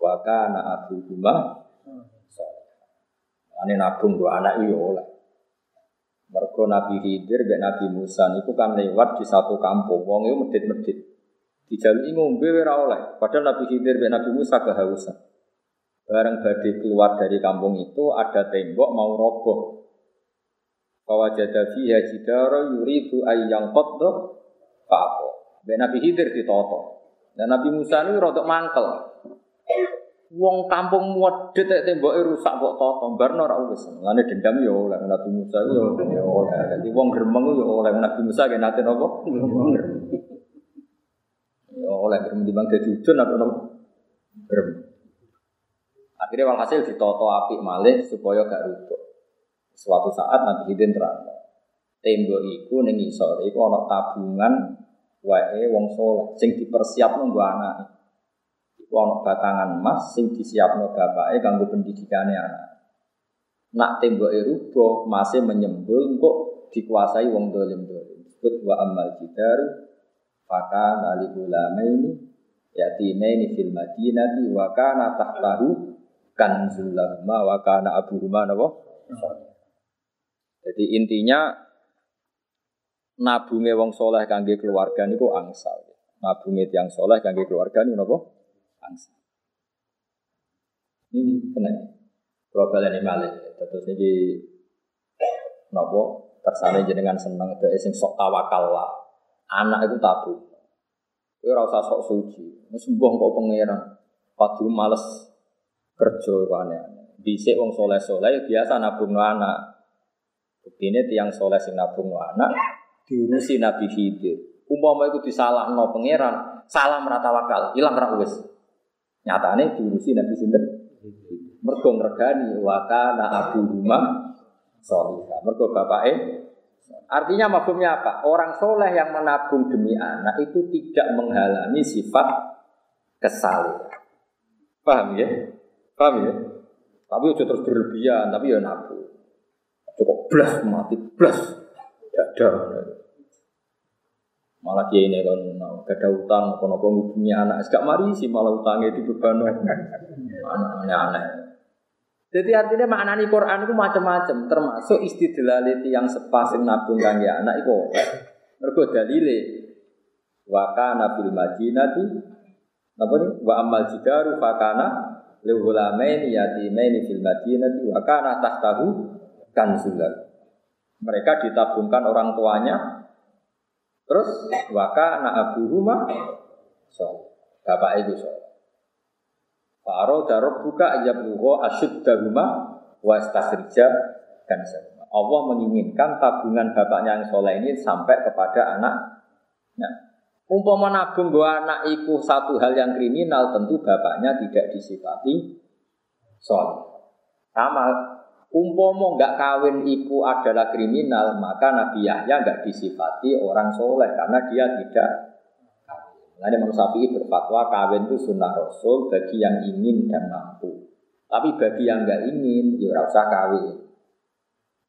wa kana abu rumah Ini nabung dua anak itu oleh. Mergo Nabi Khidir dan Nabi Musa itu kan lewat di satu kampung, wong itu medit-medit. Dijalui ngombe ora oleh. Padahal Nabi Khidir dan Nabi Musa kehausan. Bareng badi keluar dari kampung itu ada tembok mau roboh. Fawajada fiha jidara yuridu ayyang qadda fa'aqo. Ben Nabi Khidir ditoto. Dan Nabi Musa ini rodok mangkel. Wong kampung muat detek temboknya rusak kok toto. Barno ora wis. Lane dendam yo oleh Nabi Musa yo oleh. Jadi wong gremeng yo oleh Nabi Musa ge nate napa? Yo oleh gremeng bang dadi udun atau napa? Gremeng. Akhirnya walhasil ditoto api malih supaya gak rubuh. Suatu saat Nabi Hidin terang. Tembok iku ning isor iku ana tabungan wae wong soleh sing dipersiapno nggo anake. Iku ana batangan emas sing disiapno bapake kanggo pendidikane anak. Nak temboke rubuh masih menyembul kok dikuasai wong dolim-dolim. Disebut wa amal jidar faka nali ulamaini yatimaini fil madinati wa kana tahtahu kanzul wa kana abuhuma napa? Jadi intinya nabunge wong soleh kangge keluarga niku angsal. Nabunge tiang soleh kangge keluarga niku napa? Angsal. Ini kena kalau ini malih. Terus ini napa? Kersane jenengan seneng ke sing sok tawakal lah. Anak itu tabung. Kowe ora usah sok suci. Wis mbah kok pangeran. Padu males aneh-aneh. Dhisik wong soleh-soleh biasa nabung anak. Buktinya tiang soleh sing nabung anak diurusi Nabi Khidir. Umpama itu no pangeran, salah merata wakal, hilang ra wis. Nyatane diurusi Nabi sinten? Mergo ngregani wa kana abu rumah solihah. Mergo bapake Artinya mafhumnya apa? Orang soleh yang menabung demi anak itu tidak menghalangi sifat kesalehan. Paham ya? Paham ya? Tapi udah terus berlebihan, tapi ya nabu. Cukup blas mati blas. Ada. Malah dia ini kan gak ada utang, apa apa punya anak, gak mari sih malah utangnya itu beban anak aneh. Jadi artinya maknani Quran itu macam-macam, termasuk istidlaliti yang sepasing nabung kangge anak itu. Mergo dalile wa kana fil madinati napa nih wa amal jidaru fakana li yatimaini fil madinati wa kana tahtahu kanzullah. Mereka ditabungkan orang tuanya. Terus wa kana abuhuma so. Bapak itu so. Faro darab buka aja buho asyuddahuma wastasrija dan sebagainya. Allah menginginkan tabungan bapaknya yang soleh ini sampai kepada anaknya. Umpama nabung gua anak iku satu hal yang kriminal, tentu bapaknya tidak disifati soleh. Sama, umpama nggak kawin iku adalah kriminal, maka Nabi Yahya nggak disifati orang soleh karena dia tidak Nanti Imam Syafi'i berfatwa kawin itu sunnah Rasul bagi yang ingin dan mampu. Tapi bagi yang nggak ingin, ya usah kawin.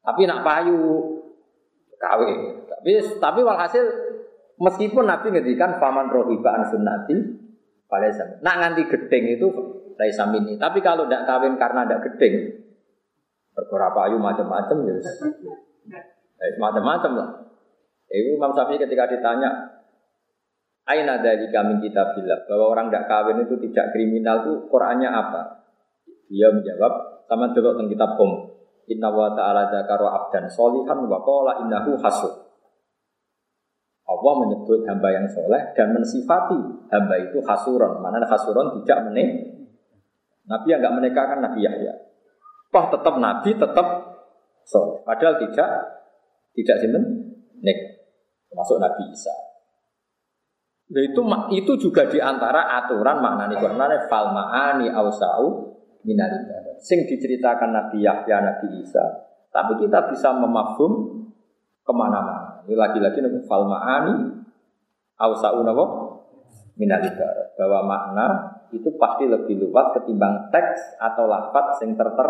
Tapi nak payu kawin. Tapi tapi walhasil meskipun Nabi ngedikan faman rohiba an sunnati pada Nak nganti gedeng itu laisa ini. Tapi kalau tidak kawin karena tidak gedeng, perkara payu macam-macam ya. Ya macam-macam lah. Itu Imam Syafi'i ketika ditanya, Aina dari kami kita bilang bahwa orang tidak kawin itu tidak kriminal itu Qurannya apa? Dia menjawab sama dulu tentang kitab Qom. Inna wa ta'ala dzakara abdan solihan wa qala innahu hasud. Allah menyebut hamba yang soleh dan mensifati hamba itu hasuron. Mana hasuron tidak menik. Nabi yang nggak menikahkan Nabi Yahya. Wah tetap Nabi tetap soleh. Padahal tidak tidak sinten nek termasuk Nabi Isa. Nah, itu itu juga di antara aturan maknani Quran fal ma'ani ausau minal. Sing diceritakan Nabi Yahya, Nabi Isa. Tapi kita bisa memahum ke mana-mana. Ini lagi-lagi nabi fal ma'ani ausau nabo minal ibadah. Bahwa makna itu pasti lebih luas ketimbang teks atau lafaz sing terter.